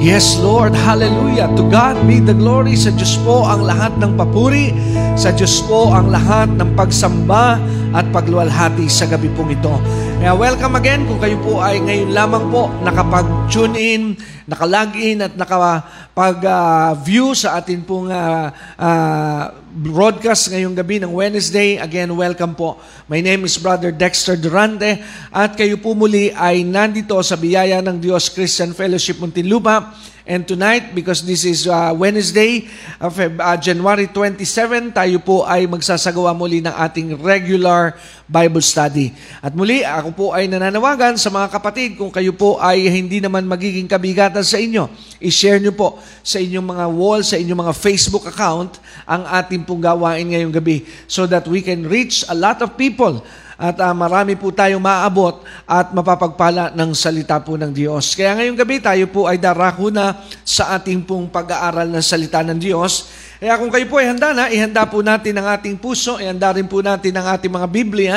Yes, Lord. Hallelujah. To God be the glory. Sa Diyos po ang lahat ng papuri. Sa Diyos po ang lahat ng pagsamba at pagluwalhati sa gabi pong ito. Kaya welcome again kung kayo po ay ngayon lamang po nakapag-tune in, nakalag in at nakapag-view uh, sa atin pong uh, uh, broadcast ngayong gabi ng Wednesday. Again, welcome po. My name is Brother Dexter Durante at kayo po muli ay nandito sa biyaya ng Diyos Christian Fellowship Muntinlupa And tonight, because this is uh, Wednesday, uh, Feb, uh, January 27, tayo po ay magsasagawa muli ng ating regular Bible study. At muli, ako po ay nananawagan sa mga kapatid, kung kayo po ay hindi naman magiging kabigatan sa inyo, i-share nyo po sa inyong mga wall, sa inyong mga Facebook account, ang ating pong gawain ngayong gabi so that we can reach a lot of people at uh, marami po tayong maabot at mapapagpala ng salita po ng Diyos. Kaya ngayong gabi tayo po ay darako na sa ating pong pag-aaral ng salita ng Diyos. Kaya kung kayo po ay handa na, ihanda po natin ang ating puso, ihanda rin po natin ang ating mga Biblia.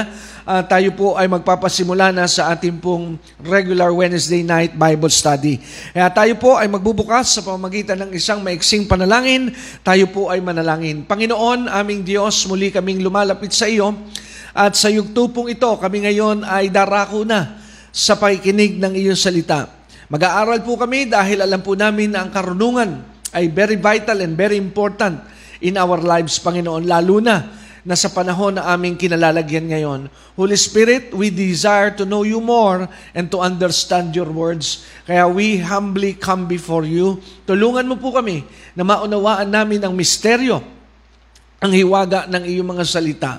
Uh, tayo po ay magpapasimula na sa ating pong regular Wednesday night Bible study. Kaya tayo po ay magbubukas sa pamamagitan ng isang maiksing panalangin. Tayo po ay manalangin. Panginoon, aming Diyos, muli kaming lumalapit sa iyo at sa yugtupong ito, kami ngayon ay darako na sa pakikinig ng iyong salita. Mag-aaral po kami dahil alam po namin na ang karunungan ay very vital and very important in our lives, Panginoon, lalo na na sa panahon na aming kinalalagyan ngayon. Holy Spirit, we desire to know you more and to understand your words. Kaya we humbly come before you. Tulungan mo po kami na maunawaan namin ang misteryo, ang hiwaga ng iyong mga salita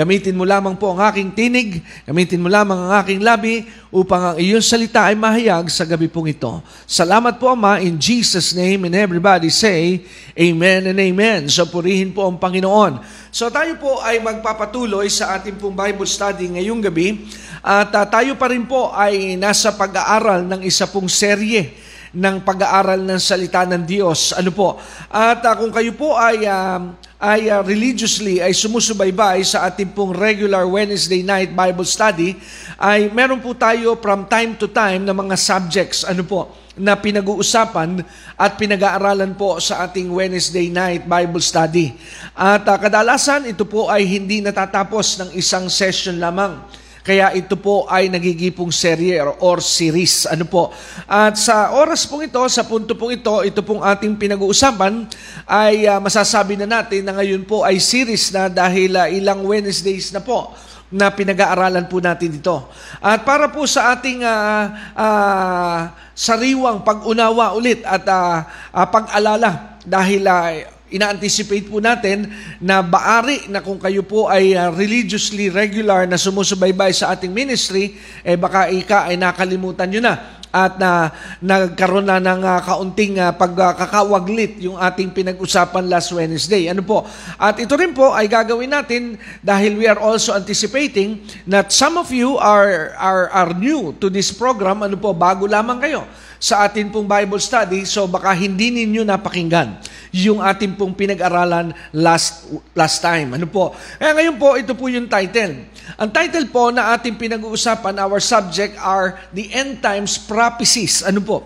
Gamitin mo lamang po ang aking tinig, gamitin mo lamang ang aking labi upang ang iyong salita ay mahayag sa gabi pong ito. Salamat po Ama in Jesus name and everybody say Amen and Amen. So purihin po ang Panginoon. So tayo po ay magpapatuloy sa ating pong Bible study ngayong gabi at uh, tayo pa rin po ay nasa pag-aaral ng isa pong serye ng pag-aaral ng salita ng Diyos. Ano po? At uh, kung kayo po ay uh, ay uh, religiously ay sumusubaybay sa ating pong regular Wednesday night Bible study, ay meron po tayo from time to time na mga subjects, ano po, na pinag-uusapan at pinag-aaralan po sa ating Wednesday night Bible study. At uh, kadalasan ito po ay hindi natatapos ng isang session lamang. Kaya ito po ay nagigipong serye or, series. Ano po? At sa oras pong ito, sa punto pong ito, ito pong ating pinag-uusapan ay uh, masasabi na natin na ngayon po ay series na dahil uh, ilang Wednesdays na po na pinag-aaralan po natin dito. At para po sa ating uh, uh, sariwang pag-unawa ulit at uh, uh, pag-alala dahil uh, ina-anticipate po natin na baari na kung kayo po ay uh, religiously regular na sumusubaybay sa ating ministry, eh baka ika ay nakalimutan nyo na at na nagkaroon na ng uh, kaunting uh, pagkakawaglit yung ating pinag-usapan last Wednesday. Ano po? At ito rin po ay gagawin natin dahil we are also anticipating that some of you are are are new to this program. Ano po? Bago lamang kayo sa atin pong Bible study, so baka hindi ninyo napakinggan yung ating pong pinag-aralan last last time. Ano po? Kaya ngayon po, ito po yung title. Ang title po na ating pinag-uusapan, our subject are the end times prophecies. Ano po?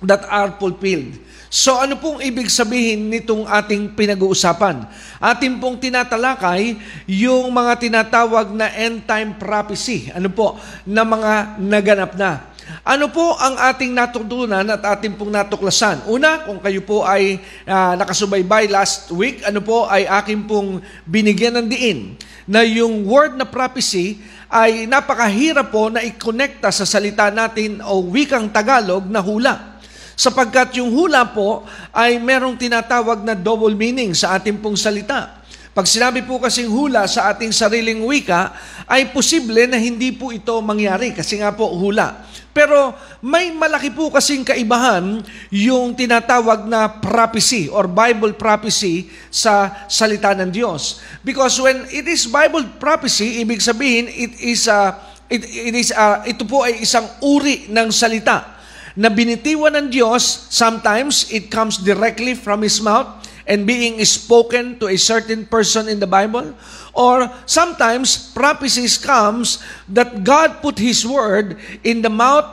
That are fulfilled. So ano pong ibig sabihin nitong ating pinag-uusapan? Ating pong tinatalakay yung mga tinatawag na end time prophecy. Ano po? Na mga naganap na. Ano po ang ating natutunan at ating pong natuklasan? Una, kung kayo po ay uh, nakasubaybay last week, ano po ay aking pong binigyan ng diin na yung word na prophecy ay napakahirap po na i-connecta sa salita natin o wikang Tagalog na hula. Sapagkat yung hula po ay merong tinatawag na double meaning sa ating pong salita. Pag sinabi po kasing hula sa ating sariling wika, ay posible na hindi po ito mangyari kasi nga po hula. Pero may malaki po kasing kaibahan yung tinatawag na prophecy or Bible prophecy sa salita ng Diyos. Because when it is Bible prophecy, ibig sabihin it is a it, it is a, ito po ay isang uri ng salita na binitiwan ng Diyos. Sometimes it comes directly from His mouth and being spoken to a certain person in the Bible. Or sometimes prophecies comes that God put His word in the mouth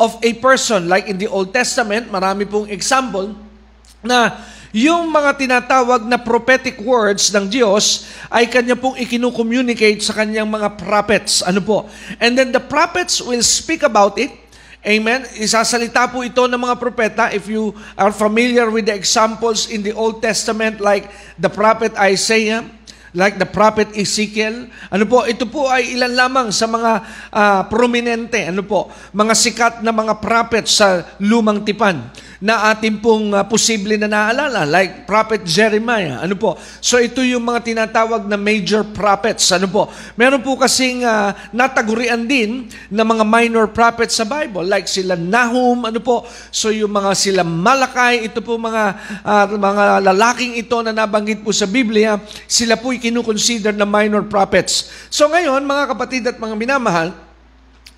of a person. Like in the Old Testament, marami pong example na yung mga tinatawag na prophetic words ng Diyos ay kanya pong ikinukommunicate sa kanyang mga prophets. Ano po? And then the prophets will speak about it Amen? Isasalita po ito ng mga propeta. If you are familiar with the examples in the Old Testament like the prophet Isaiah, like the prophet Ezekiel. Ano po, ito po ay ilan lamang sa mga uh, prominente, ano po, mga sikat na mga prophet sa lumang tipan na ating pong uh, posible na naalala, like Prophet Jeremiah. Ano po? So ito yung mga tinatawag na major prophets. Ano po? Meron po kasing uh, natagurian din na mga minor prophets sa Bible, like sila Nahum, ano po? So yung mga sila Malakay, ito po mga uh, mga lalaking ito na nabanggit po sa Biblia, sila po kinukonsider na minor prophets. So ngayon, mga kapatid at mga minamahal,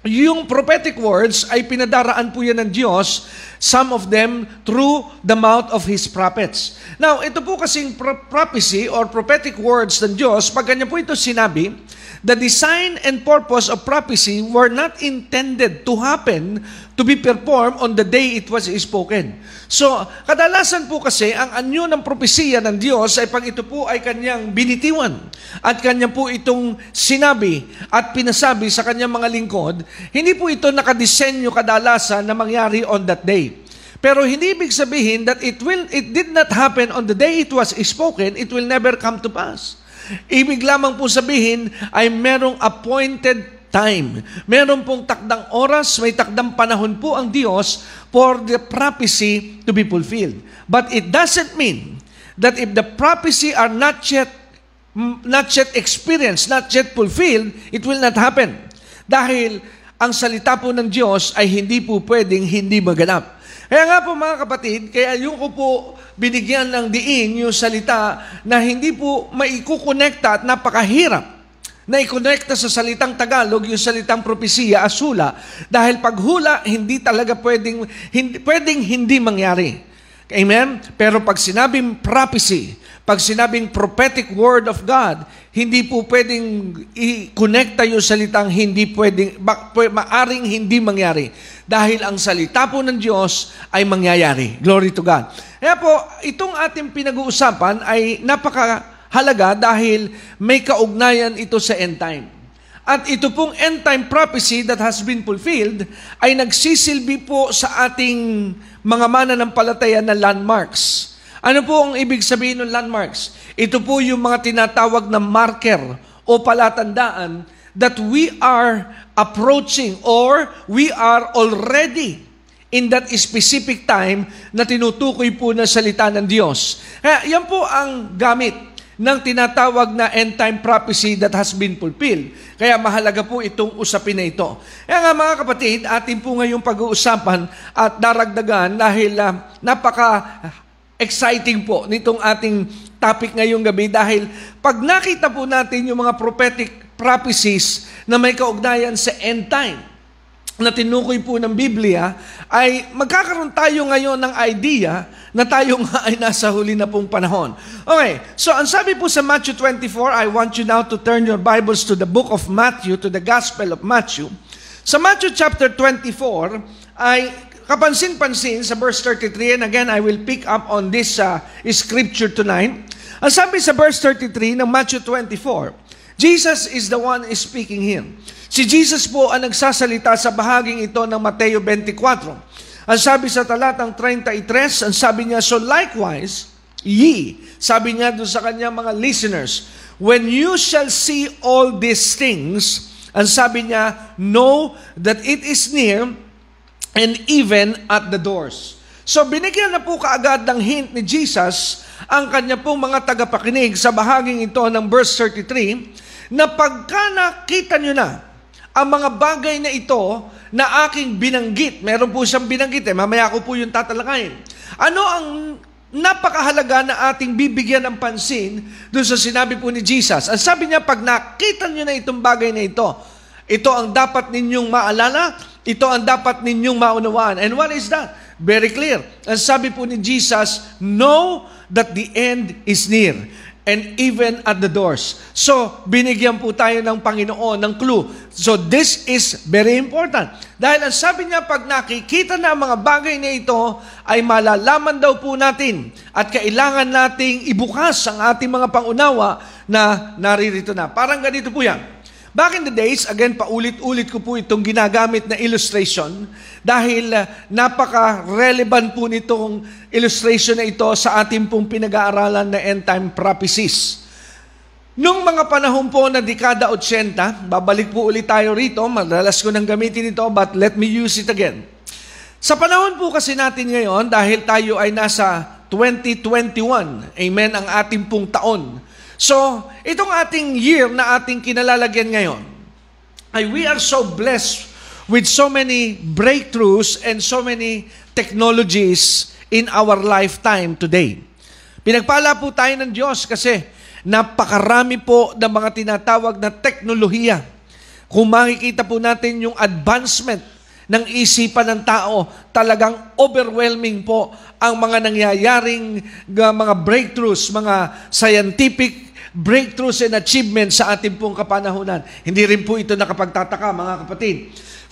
yung prophetic words ay pinadaraan po yan ng Diyos, some of them through the mouth of His prophets. Now, ito po kasing prophecy or prophetic words ng Diyos, pag ganyan po ito sinabi, the design and purpose of prophecy were not intended to happen to be performed on the day it was spoken. So, kadalasan po kasi, ang anyo ng propesiya ng Diyos ay pag ito po ay kanyang binitiwan at kanya po itong sinabi at pinasabi sa kanyang mga lingkod, hindi po ito nakadesenyo kadalasan na mangyari on that day. Pero hindi ibig sabihin that it will it did not happen on the day it was spoken, it will never come to pass. Ibig lamang po sabihin ay merong appointed time. Meron pong takdang oras, may takdang panahon po ang Diyos for the prophecy to be fulfilled. But it doesn't mean that if the prophecy are not yet not yet experienced, not yet fulfilled, it will not happen. Dahil ang salita po ng Diyos ay hindi po pwedeng hindi maganap. Kaya nga po mga kapatid, kaya yung ko po binigyan ng diin yung salita na hindi po maikukonekta at napakahirap na ikonekta sa salitang Tagalog yung salitang propesiya, asula, dahil paghula, hindi talaga pwedeng hindi, pwedeng hindi mangyari. Amen? Pero pag sinabing prophecy, pag sinabing prophetic word of God, hindi po pwedeng i-connecta yung salitang hindi pwedeng, maaring hindi mangyari. Dahil ang salita po ng Diyos ay mangyayari. Glory to God. Kaya po, itong ating pinag-uusapan ay napaka halaga dahil may kaugnayan ito sa end time. At ito pong end time prophecy that has been fulfilled ay nagsisilbi po sa ating mga mananampalataya na landmarks. Ano po ang ibig sabihin ng landmarks? Ito po yung mga tinatawag na marker o palatandaan that we are approaching or we are already in that specific time na tinutukoy po ng salita ng Diyos. Kaya yan po ang gamit ng tinatawag na end time prophecy that has been fulfilled. Kaya mahalaga po itong usapin na ito. Kaya nga mga kapatid, atin po ngayong pag-uusapan at daragdagan dahil uh, napaka exciting po nitong ating topic ngayong gabi dahil pag nakita po natin yung mga prophetic prophecies na may kaugnayan sa end time, na tinukoy po ng Biblia, ay magkakaroon tayo ngayon ng idea na tayo nga ay nasa huli na pong panahon. Okay, so ang sabi po sa Matthew 24, I want you now to turn your Bibles to the book of Matthew, to the Gospel of Matthew. Sa Matthew chapter 24, ay kapansin-pansin sa verse 33, and again, I will pick up on this uh, scripture tonight. Ang sabi sa verse 33 ng Matthew 24, Jesus is the one speaking here. Si Jesus po ang nagsasalita sa bahaging ito ng Mateo 24. Ang sabi sa talatang 33, ang sabi niya, So likewise, ye, sabi niya doon sa kanyang mga listeners, when you shall see all these things, ang sabi niya, know that it is near and even at the doors. So binigyan na po kaagad ng hint ni Jesus ang kanya pong mga tagapakinig sa bahaging ito ng verse 33 na pagka nakita nyo na ang mga bagay na ito na aking binanggit. Meron po siyang binanggit eh. Mamaya ko po yung tatalakayin. Ano ang napakahalaga na ating bibigyan ng pansin doon sa sinabi po ni Jesus. Ang sabi niya, pag nakita niyo na itong bagay na ito, ito ang dapat ninyong maalala, ito ang dapat ninyong maunawaan. And what is that? Very clear. Ang sabi po ni Jesus, know that the end is near and even at the doors. So, binigyan po tayo ng Panginoon ng clue. So, this is very important. Dahil ang sabi niya, pag nakikita na ang mga bagay na ito, ay malalaman daw po natin at kailangan nating ibukas ang ating mga pangunawa na naririto na. Parang ganito po yan. Back in the days, again, paulit-ulit ko po itong ginagamit na illustration dahil uh, napaka-relevant po nitong illustration na ito sa ating pong pinag-aaralan na end-time prophecies. Nung mga panahon po na dekada 80, babalik po ulit tayo rito, madalas ko nang gamitin ito, but let me use it again. Sa panahon po kasi natin ngayon, dahil tayo ay nasa 2021, amen, ang ating pong taon, So, itong ating year na ating kinalalagyan ngayon, ay we are so blessed with so many breakthroughs and so many technologies in our lifetime today. Pinagpala po tayo ng Diyos kasi napakarami po ng mga tinatawag na teknolohiya. Kung makikita po natin yung advancement ng isipan ng tao, talagang overwhelming po ang mga nangyayaring mga breakthroughs, mga scientific breakthroughs and achievements sa ating pong kapanahunan. Hindi rin po ito nakapagtataka, mga kapatid.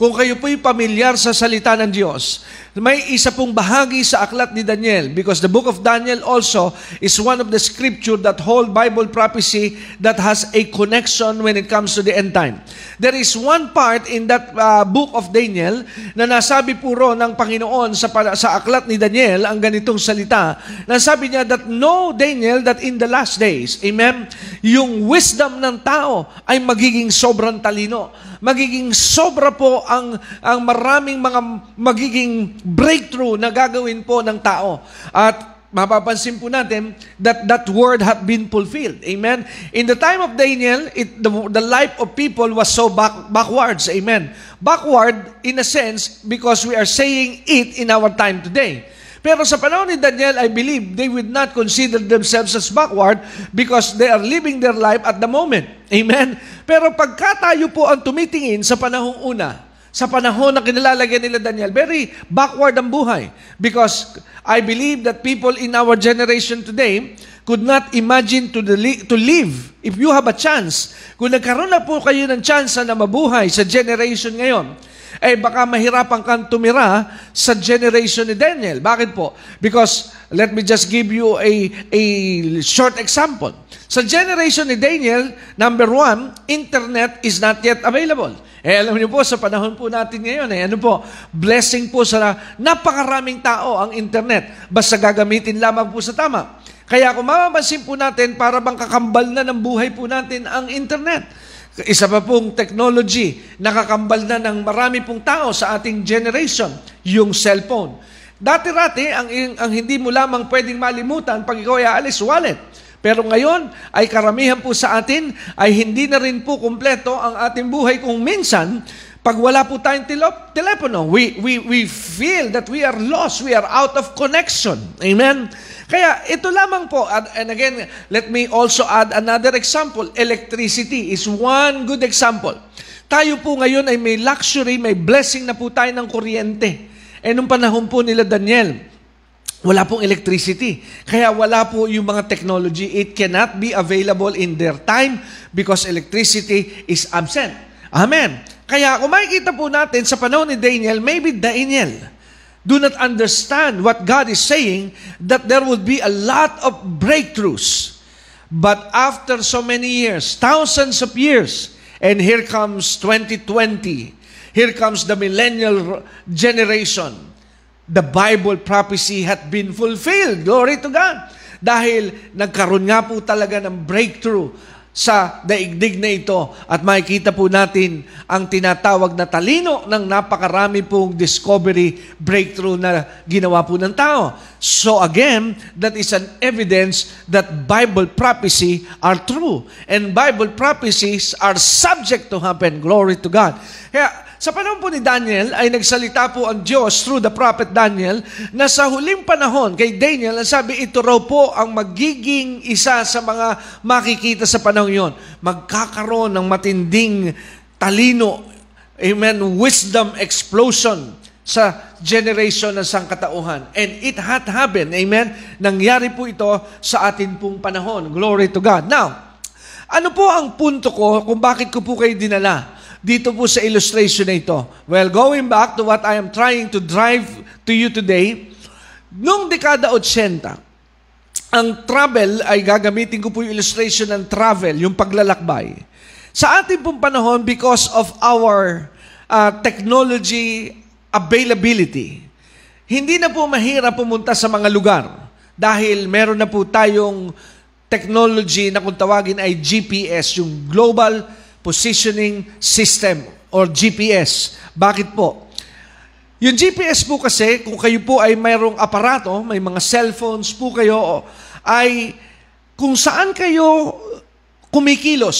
Kung kayo po'y pamilyar sa salita ng Diyos, may isa pong bahagi sa aklat ni Daniel because the book of Daniel also is one of the scripture that hold Bible prophecy that has a connection when it comes to the end time. There is one part in that uh, book of Daniel na nasabi puro ng Panginoon sa, sa aklat ni Daniel ang ganitong salita. Nasabi niya that no Daniel that in the last days, amen, yung wisdom ng tao ay magiging sobrang talino magiging sobra po ang, ang maraming mga magiging breakthrough na gagawin po ng tao. At mapapansin po natin that that word had been fulfilled. Amen? In the time of Daniel, it, the, the life of people was so back, backwards. Amen? Backward in a sense because we are saying it in our time today. Pero sa panahon ni Daniel, I believe they would not consider themselves as backward because they are living their life at the moment. Amen? Pero pagka tayo po ang tumitingin sa panahong una, sa panahon na kinilalagyan nila Daniel, very backward ang buhay. Because I believe that people in our generation today could not imagine to, the, to live. If you have a chance, kung nagkaroon na po kayo ng chance na mabuhay sa generation ngayon, eh baka mahirapan kang tumira sa generation ni Daniel. Bakit po? Because, let me just give you a, a short example. Sa generation ni Daniel, number one, internet is not yet available. Eh, alam niyo po, sa panahon po natin ngayon, eh, ano po, blessing po sa napakaraming tao ang internet. Basta gagamitin lamang po sa tama. Kaya kung mapapansin po natin, para bang kakambal na ng buhay po natin ang internet. Isa pa pong technology, nakakambal na ng marami pong tao sa ating generation, yung cellphone. Dati-rati, ang, ang hindi mo lamang pwedeng malimutan pag ikaw ay aalis, wallet. Pero ngayon ay karamihan po sa atin ay hindi na rin po kumpleto ang ating buhay kung minsan pag wala po tayong tilop, telepono, we, we, we feel that we are lost, we are out of connection. Amen? Kaya ito lamang po, and again, let me also add another example. Electricity is one good example. Tayo po ngayon ay may luxury, may blessing na po tayo ng kuryente. Eh, nung panahon po nila Daniel, wala pong electricity. Kaya wala po yung mga technology. It cannot be available in their time because electricity is absent. Amen. Kaya kung makikita po natin sa panahon ni Daniel, maybe Daniel do not understand what God is saying that there would be a lot of breakthroughs. But after so many years, thousands of years, and here comes 2020, here comes the millennial generation, the Bible prophecy had been fulfilled. Glory to God. Dahil nagkaroon nga po talaga ng breakthrough sa daigdig na ito at makikita po natin ang tinatawag na talino ng napakarami pong discovery breakthrough na ginawa po ng tao. So again, that is an evidence that Bible prophecy are true and Bible prophecies are subject to happen. Glory to God. Kaya sa panahon po ni Daniel ay nagsalita po ang Diyos through the prophet Daniel na sa huling panahon kay Daniel, ang sabi ito raw po ang magiging isa sa mga makikita sa panahon yon. Magkakaroon ng matinding talino, amen, wisdom explosion sa generation ng sangkatauhan. And it had happened, amen, nangyari po ito sa atin pong panahon. Glory to God. Now, ano po ang punto ko kung bakit ko po kayo dinala? Dito po sa illustration na ito. Well, going back to what I am trying to drive to you today, nung dekada 80, ang travel ay gagamitin ko po yung illustration ng travel, yung paglalakbay. Sa ating pong panahon, because of our uh, technology availability, hindi na po mahirap pumunta sa mga lugar dahil meron na po tayong technology na kung tawagin ay GPS, yung Global Positioning System or GPS. Bakit po? Yung GPS po kasi, kung kayo po ay mayroong aparato, may mga cellphones po kayo, ay kung saan kayo kumikilos,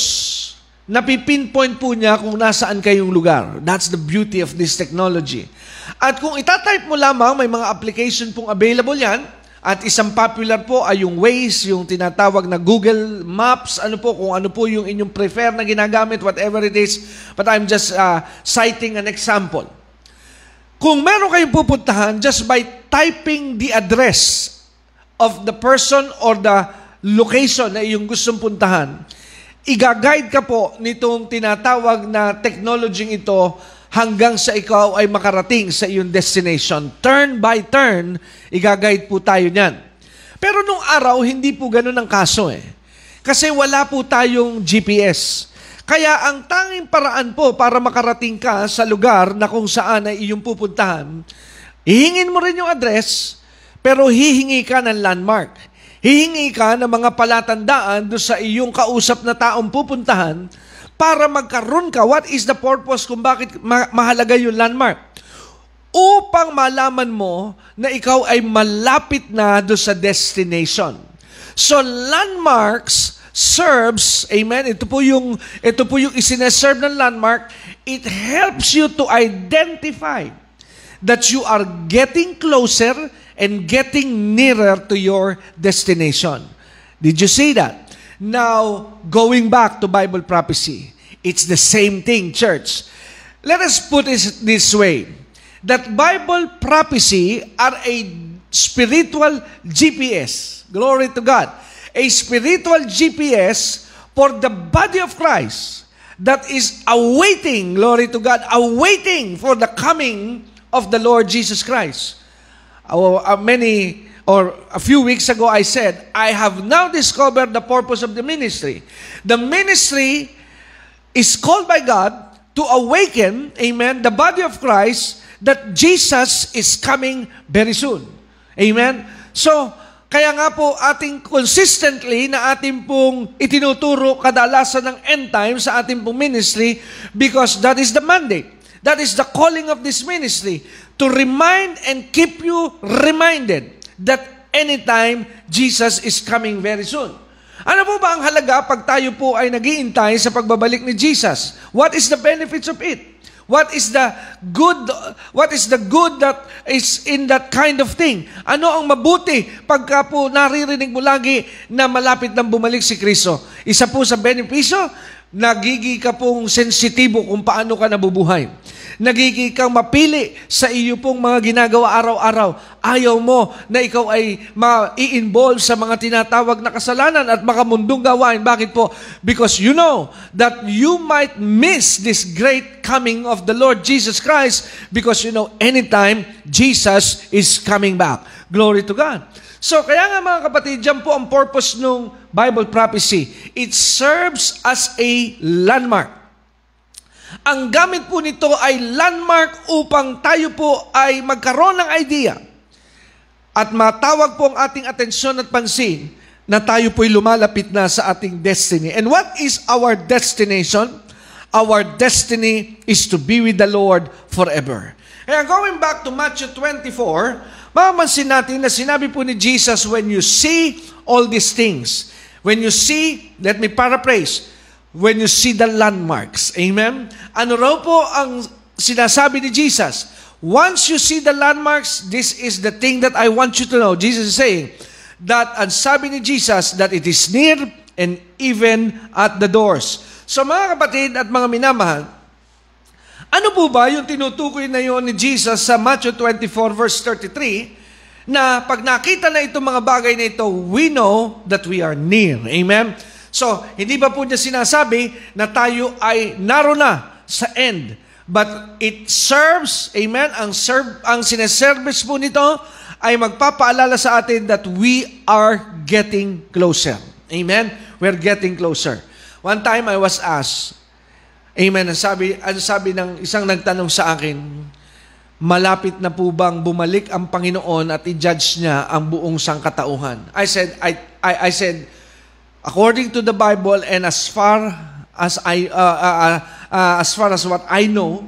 napipinpoint po niya kung nasaan kayong lugar. That's the beauty of this technology. At kung itatype mo lamang, may mga application pong available yan, at isang popular po ay yung Waze, yung tinatawag na Google Maps, ano po, kung ano po yung inyong prefer na ginagamit, whatever it is. But I'm just uh, citing an example. Kung meron kayong pupuntahan, just by typing the address of the person or the location na iyong gustong puntahan, igaguide ka po nitong tinatawag na technology ito hanggang sa ikaw ay makarating sa iyong destination. Turn by turn, igaguide po tayo niyan. Pero nung araw, hindi po ganun ang kaso eh. Kasi wala po tayong GPS. Kaya ang tanging paraan po para makarating ka sa lugar na kung saan ay iyong pupuntahan, ihingin mo rin yung address, pero hihingi ka ng landmark. Hihingi ka ng mga palatandaan do sa iyong kausap na taong pupuntahan para magkaroon ka, what is the purpose kung bakit ma- mahalaga yung landmark? Upang malaman mo na ikaw ay malapit na do sa destination. So landmarks serves, amen, ito po yung, ito po yung isineserve ng landmark, it helps you to identify that you are getting closer and getting nearer to your destination. Did you see that? Now, going back to Bible prophecy, it's the same thing, church. Let us put it this way, that Bible prophecy are a spiritual GPS. Glory to God. A spiritual GPS for the body of Christ that is awaiting, glory to God, awaiting for the coming of the Lord Jesus Christ. Uh, many or a few weeks ago, I said, I have now discovered the purpose of the ministry. The ministry is called by God to awaken, amen, the body of Christ that Jesus is coming very soon. Amen? So, kaya nga po ating consistently na ating pong itinuturo kadalasan ng end time sa ating pong ministry because that is the mandate. That is the calling of this ministry to remind and keep you reminded that anytime Jesus is coming very soon. Ano po ba ang halaga pag tayo po ay nagiintay sa pagbabalik ni Jesus? What is the benefits of it? What is the good what is the good that is in that kind of thing? Ano ang mabuti pagka po naririnig mo lagi na malapit nang bumalik si Kristo? Isa po sa benepisyo, nagigi ka pong sensitibo kung paano ka nabubuhay nagiging kang mapili sa iyo pong mga ginagawa araw-araw. Ayaw mo na ikaw ay ma-involve sa mga tinatawag na kasalanan at makamundong gawain. Bakit po? Because you know that you might miss this great coming of the Lord Jesus Christ because you know anytime Jesus is coming back. Glory to God. So, kaya nga mga kapatid, dyan po ang purpose ng Bible prophecy. It serves as a landmark. Ang gamit po nito ay landmark upang tayo po ay magkaroon ng idea at matawag po ang ating atensyon at pansin na tayo po'y lumalapit na sa ating destiny. And what is our destination? Our destiny is to be with the Lord forever. Kaya going back to Matthew 24, mamansin natin na sinabi po ni Jesus, when you see all these things, when you see, let me paraphrase, when you see the landmarks. Amen? Ano raw po ang sinasabi ni Jesus? Once you see the landmarks, this is the thing that I want you to know. Jesus is saying, that ang sabi ni Jesus that it is near and even at the doors. So mga kapatid at mga minamahal, ano po ba yung tinutukoy na yon ni Jesus sa Matthew 24 verse 33 na pag nakita na itong mga bagay na ito, we know that we are near. Amen? So, hindi ba po niya sinasabi na tayo ay naroon na sa end? But it serves, amen, ang, serve, ang sineservice po nito ay magpapaalala sa atin that we are getting closer. Amen? We're getting closer. One time I was asked, Amen, ang sabi, ang sabi ng isang nagtanong sa akin, malapit na po bang bumalik ang Panginoon at i-judge niya ang buong sangkatauhan? I said, I, I, I said, according to the Bible and as far as I, uh, uh, uh, uh, as far as what I know,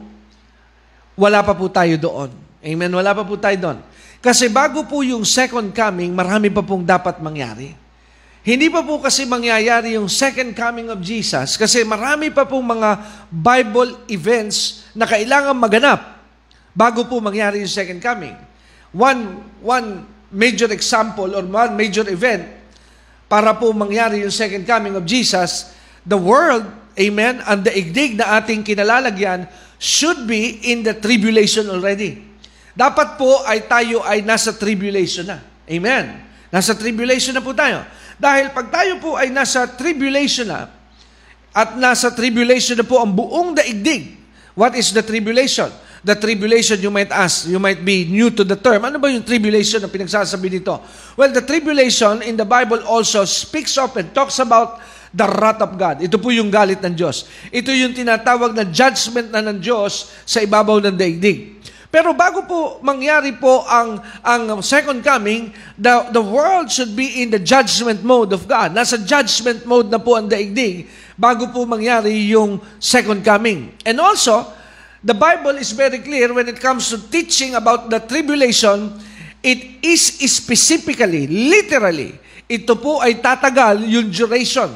wala pa po tayo doon. Amen, wala pa po tayo doon. Kasi bago po yung second coming, marami pa pong dapat mangyari. Hindi pa po kasi mangyayari yung second coming of Jesus kasi marami pa pong mga Bible events na kailangan maganap bago po mangyari yung second coming. One, one major example or one major event para po mangyari yung second coming of Jesus, the world, amen, and the igdig na ating kinalalagyan should be in the tribulation already. Dapat po ay tayo ay nasa tribulation na. Amen. Nasa tribulation na po tayo. Dahil pag tayo po ay nasa tribulation na, at nasa tribulation na po ang buong daigdig, what is the tribulation? The tribulation, you might ask, you might be new to the term. Ano ba yung tribulation na pinagsasabi dito? Well, the tribulation in the Bible also speaks of and talks about the wrath of God. Ito po yung galit ng Diyos. Ito yung tinatawag na judgment na ng Diyos sa ibabaw ng daigdig. Pero bago po mangyari po ang ang second coming, the the world should be in the judgment mode of God. Nasa judgment mode na po ang daigdig bago po mangyari yung second coming. And also, the Bible is very clear when it comes to teaching about the tribulation, it is specifically, literally, ito po ay tatagal yung duration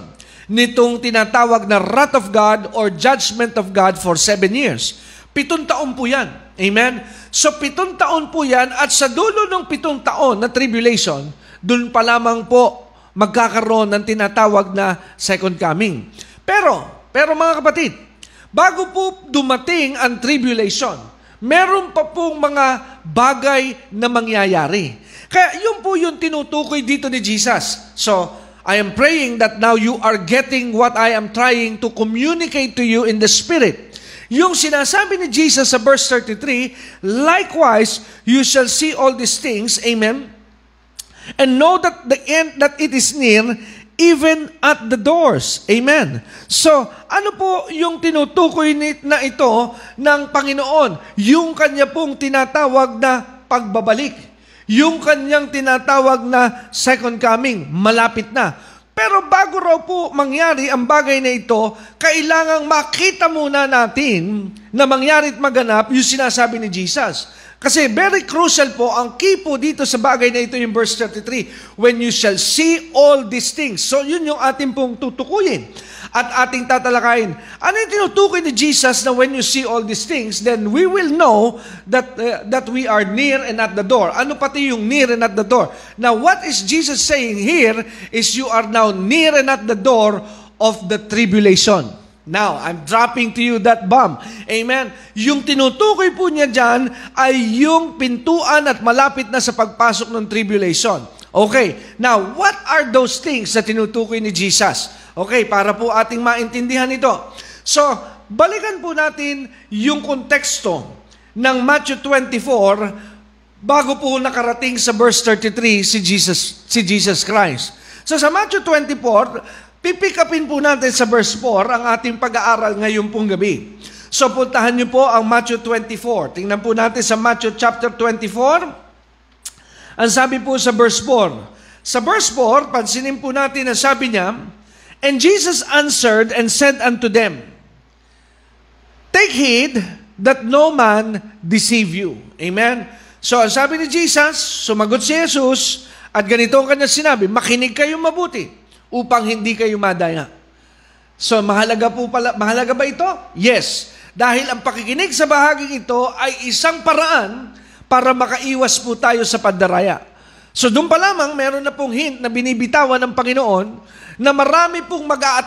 nitong tinatawag na wrath of God or judgment of God for seven years. Pitong taon po yan. Amen? So pitong taon po yan at sa dulo ng pitong taon na tribulation, dun pa lamang po magkakaroon ng tinatawag na second coming. Pero, pero mga kapatid, bago po dumating ang tribulation, meron pa pong mga bagay na mangyayari. Kaya yun po yung tinutukoy dito ni Jesus. So, I am praying that now you are getting what I am trying to communicate to you in the Spirit. Yung sinasabi ni Jesus sa verse 33, likewise, you shall see all these things, amen, and know that the end, that it is near, even at the doors. Amen. So, ano po yung tinutukoy na ito ng Panginoon? Yung kanya pong tinatawag na pagbabalik. Yung kanyang tinatawag na second coming, malapit na. Pero bago raw po mangyari ang bagay na ito, kailangang makita muna natin na mangyari at maganap yung sinasabi ni Jesus. Kasi very crucial po, ang key po dito sa bagay na ito yung verse 33, when you shall see all these things. So yun yung ating pong tutukuyin at ating tatalakayin. Ano yung tinutukoy ni Jesus na when you see all these things, then we will know that, uh, that we are near and at the door. Ano pati yung near and at the door? Now, what is Jesus saying here is you are now near and at the door of the tribulation. Now, I'm dropping to you that bomb. Amen? Yung tinutukoy po niya dyan ay yung pintuan at malapit na sa pagpasok ng tribulation. Okay, now, what are those things na tinutukoy ni Jesus? Okay, para po ating maintindihan ito. So, balikan po natin yung konteksto ng Matthew 24 bago po nakarating sa verse 33 si Jesus, si Jesus Christ. So sa Matthew 24, pipick upin po natin sa verse 4 ang ating pag-aaral ngayon pong gabi. So puntahan niyo po ang Matthew 24. Tingnan po natin sa Matthew chapter 24. Ang sabi po sa verse 4, Sa verse 4, pansinin po natin na sabi niya, And Jesus answered and said unto them, Take heed that no man deceive you. Amen? So, ang sabi ni Jesus, sumagot si Jesus, at ganito ang kanya sinabi, makinig kayong mabuti upang hindi kayo madaya. So, mahalaga po pala, mahalaga ba ito? Yes. Dahil ang pakikinig sa bahaging ito ay isang paraan para makaiwas po tayo sa pandaraya. So, doon pa lamang, meron na pong hint na binibitawan ng Panginoon na marami pong mag a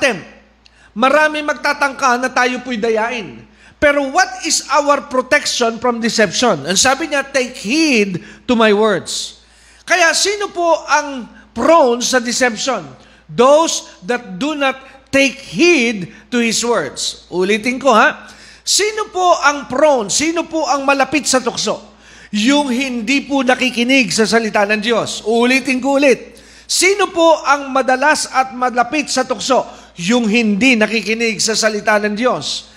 Marami magtatangka na tayo po'y dayain. Pero what is our protection from deception? Ang sabi niya, take heed to my words. Kaya sino po ang prone sa deception? Those that do not take heed to His words. Ulitin ko ha. Sino po ang prone? Sino po ang malapit sa tukso? Yung hindi po nakikinig sa salita ng Diyos. Ulitin ko ulit. Sino po ang madalas at malapit sa tukso? Yung hindi nakikinig sa salita ng Diyos.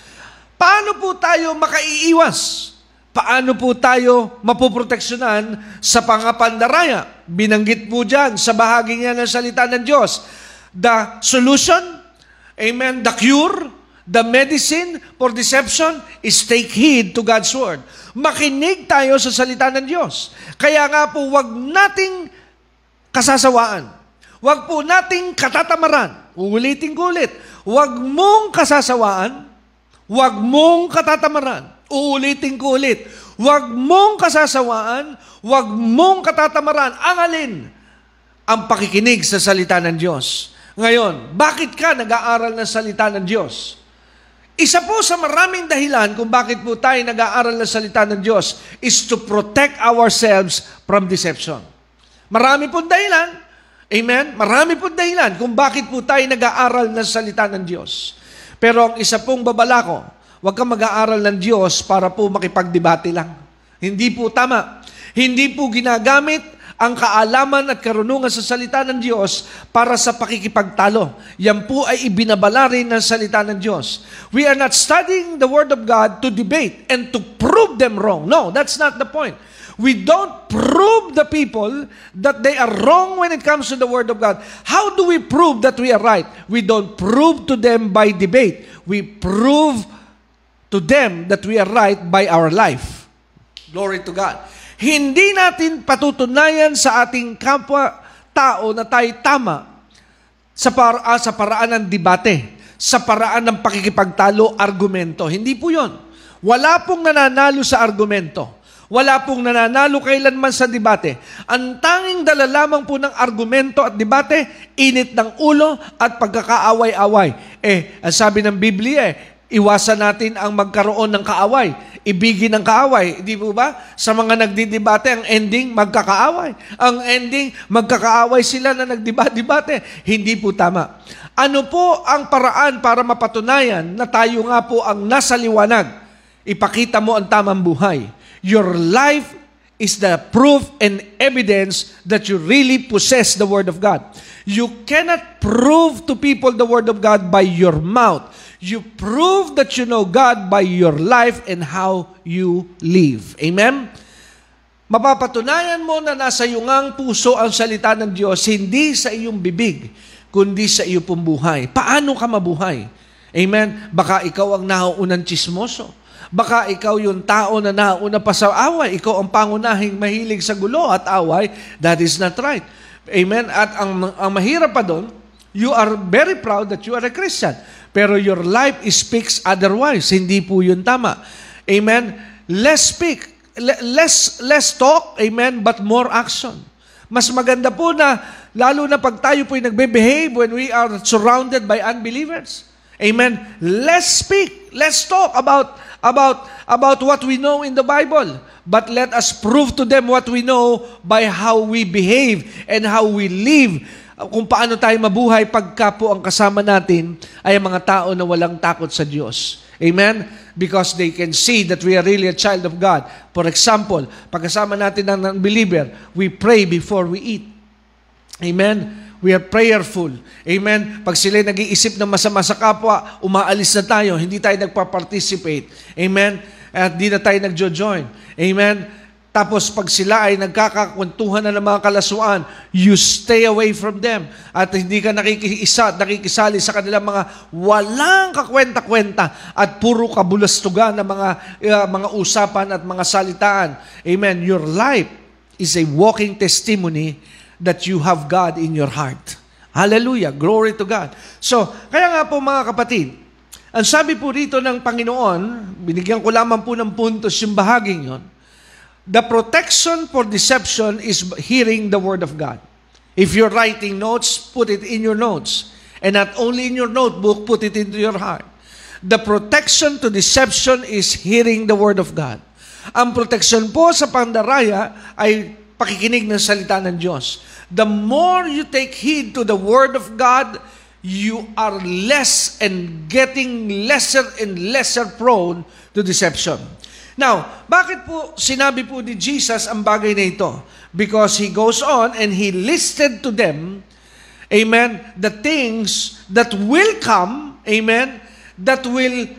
Paano po tayo makaiiwas? Paano po tayo mapoproteksyonan sa pangapandaraya? Binanggit po dyan sa bahagi niya ng salita ng Diyos. The solution, amen, the cure, the medicine for deception is take heed to God's word. Makinig tayo sa salita ng Diyos. Kaya nga po, wag nating kasasawaan. Wag po nating katatamaran. Uulitin ko ulit. Wag mong kasasawaan Huwag mong katatamaran. Uulitin ko ulit. Huwag mong kasasawaan, huwag mong katatamaran. Ang alin? Ang pakikinig sa salita ng Diyos. Ngayon, bakit ka nag-aaral ng salita ng Diyos? Isa po sa maraming dahilan kung bakit po tayo nag-aaral ng salita ng Diyos is to protect ourselves from deception. Marami pong dahilan. Amen? Marami pong dahilan kung bakit po tayo nag-aaral ng salita ng Diyos. Pero ang isa pong babala ko, huwag kang mag-aaral ng Diyos para po makipagdebate lang. Hindi po tama. Hindi po ginagamit ang kaalaman at karunungan sa salita ng Diyos para sa pakikipagtalo. Yan po ay ibinabala ng salita ng Diyos. We are not studying the Word of God to debate and to prove them wrong. No, that's not the point. We don't prove the people that they are wrong when it comes to the Word of God. How do we prove that we are right? We don't prove to them by debate. We prove to them that we are right by our life. Glory to God. Hindi natin patutunayan sa ating kapwa tao na tayo tama sa, para, ah, sa paraan ng debate, sa paraan ng pakikipagtalo, argumento. Hindi po yon. Wala pong nananalo sa argumento. Wala pong nananalo kailanman sa debate. Ang tanging dala lamang po ng argumento at debate, init ng ulo at pagkakaaway-away. Eh, sabi ng Biblia eh, iwasan natin ang magkaroon ng kaaway. Ibigin ng kaaway. Di po ba? Sa mga nagdidebate, ang ending, magkakaaway. Ang ending, magkakaaway sila na nagdebate. Hindi po tama. Ano po ang paraan para mapatunayan na tayo nga po ang nasa liwanag? Ipakita mo ang tamang buhay Your life is the proof and evidence that you really possess the Word of God. You cannot prove to people the Word of God by your mouth. You prove that you know God by your life and how you live. Amen? Mapapatunayan mo na nasa iyong puso ang salita ng Diyos, hindi sa iyong bibig, kundi sa iyong buhay. Paano ka mabuhay? Amen? Baka ikaw ang nauunang chismoso Baka ikaw yung tao na nauna pa sa away. Ikaw ang pangunahing mahilig sa gulo at away. That is not right. Amen? At ang, ang mahirap pa doon, you are very proud that you are a Christian. Pero your life speaks otherwise. Hindi po yun tama. Amen? Less speak. Less, less talk, amen, but more action. Mas maganda po na, lalo na pag tayo po'y nagbe-behave when we are surrounded by unbelievers. Amen. Let's speak. Let's talk about about, about what we know in the Bible. But let us prove to them what we know by how we behave and how we live. Kung paano tayo mabuhay pagka po ang kasama natin ay mga tao na walang takot sa Diyos. Amen? Because they can see that we are really a child of God. For example, pagkasama natin ng believer, we pray before we eat. Amen? We are prayerful. Amen? Pag sila nag-iisip ng masama sa kapwa, umaalis na tayo. Hindi tayo nagpa-participate. Amen? At di na tayo nagjo-join. Amen? Tapos pag sila ay nagkakakwentuhan na ng mga kalasuan, you stay away from them. At hindi ka nakikisa, nakikisali sa kanilang mga walang kakwenta-kwenta at puro kabulastugan ng mga, uh, mga usapan at mga salitaan. Amen. Your life is a walking testimony that you have God in your heart. Hallelujah. Glory to God. So, kaya nga po mga kapatid, ang sabi po rito ng Panginoon, binigyan ko lamang po ng puntos yung bahaging yon, The protection for deception is hearing the Word of God. If you're writing notes, put it in your notes. And not only in your notebook, put it into your heart. The protection to deception is hearing the Word of God. Ang protection po sa pandaraya ay pakikinig ng salita ng Diyos. The more you take heed to the Word of God, you are less and getting lesser and lesser prone to deception. Now, bakit po sinabi po ni Jesus ang bagay na ito? Because He goes on and He listed to them, amen, the things that will come, amen, that will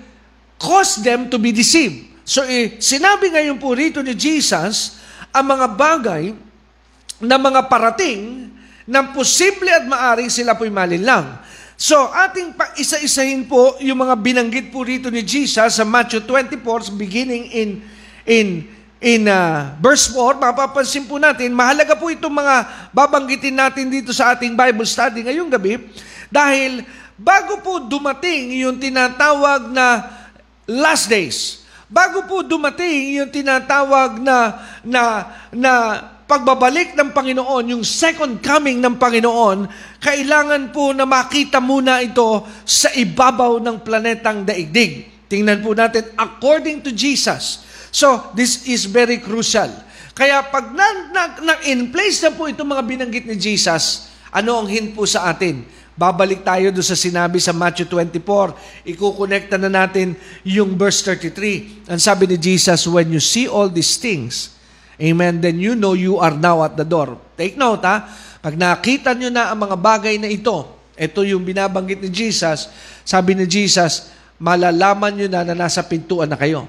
cause them to be deceived. So, eh, sinabi ngayon po rito ni Jesus, ang mga bagay na mga parating na posible at maaring sila po'y malinlang. So, ating isa-isahin po yung mga binanggit po rito ni Jesus sa Matthew 24, beginning in in in uh, verse 4, mapapansin po natin, mahalaga po itong mga babanggitin natin dito sa ating Bible study ngayong gabi dahil bago po dumating yung tinatawag na last days, bago po dumating yung tinatawag na na na pagbabalik ng Panginoon, yung second coming ng Panginoon, kailangan po na makita muna ito sa ibabaw ng planetang daigdig. Tingnan po natin, according to Jesus. So, this is very crucial. Kaya pag na, na, na in place na po itong mga binanggit ni Jesus, ano ang hint po sa atin? Babalik tayo doon sa sinabi sa Matthew 24. Ikukonekta na natin yung verse 33. Ang sabi ni Jesus, when you see all these things, Amen. Then you know you are now at the door. Take note ha. Pag nakita nyo na ang mga bagay na ito, ito yung binabanggit ni Jesus, sabi ni Jesus, malalaman nyo na na nasa pintuan na kayo.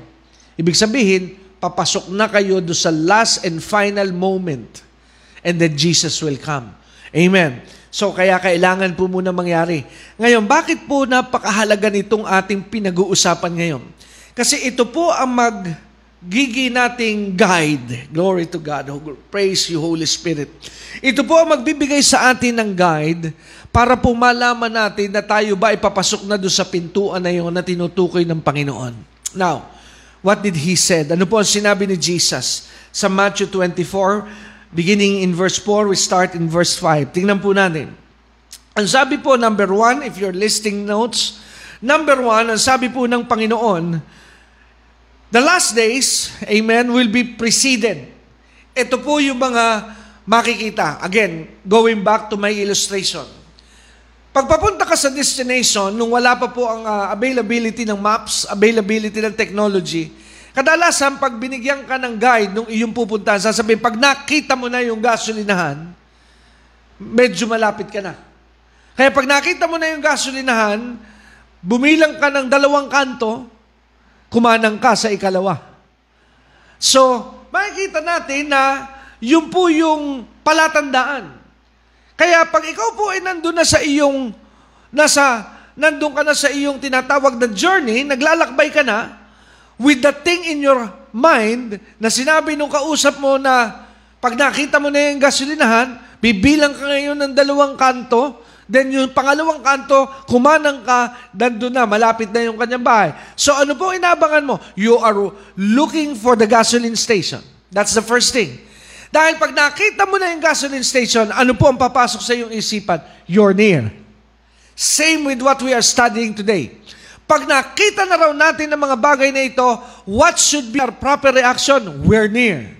Ibig sabihin, papasok na kayo do sa last and final moment. And then Jesus will come. Amen. So kaya kailangan po muna mangyari. Ngayon, bakit po napakahalaga nitong ating pinag-uusapan ngayon? Kasi ito po ang mag gigi nating guide. Glory to God. Praise you, Holy Spirit. Ito po ang magbibigay sa atin ng guide para po malaman natin na tayo ba ipapasok na doon sa pintuan na yun na tinutukoy ng Panginoon. Now, what did He said? Ano po ang sinabi ni Jesus sa Matthew 24, beginning in verse 4, we start in verse 5. Tingnan po natin. Ang sabi po, number one, if you're listing notes, number one, ang sabi po ng Panginoon, The last days, amen, will be preceded. Ito po yung mga makikita. Again, going back to my illustration. Pagpapunta ka sa destination, nung wala pa po ang uh, availability ng maps, availability ng technology, kadalasan pag binigyan ka ng guide nung iyong pupuntahan, sasabihin, pag nakita mo na yung gasolinahan, medyo malapit ka na. Kaya pag nakita mo na yung gasolinahan, bumilang ka ng dalawang kanto, kumanang ka sa ikalawa. So, makikita natin na yun po yung palatandaan. Kaya pag ikaw po ay nandun na sa iyong, nasa, nandun ka na sa iyong tinatawag na journey, naglalakbay ka na, with the thing in your mind, na sinabi nung kausap mo na, pag nakita mo na yung gasolinahan, bibilang ka ngayon ng dalawang kanto, Then yung pangalawang kanto, kumanang ka, nandun na, malapit na yung kanyang bahay. So ano po inabangan mo? You are looking for the gasoline station. That's the first thing. Dahil pag nakita mo na yung gasoline station, ano po ang papasok sa iyong isipan? You're near. Same with what we are studying today. Pag nakita na raw natin ng mga bagay na ito, what should be our proper reaction? We're near.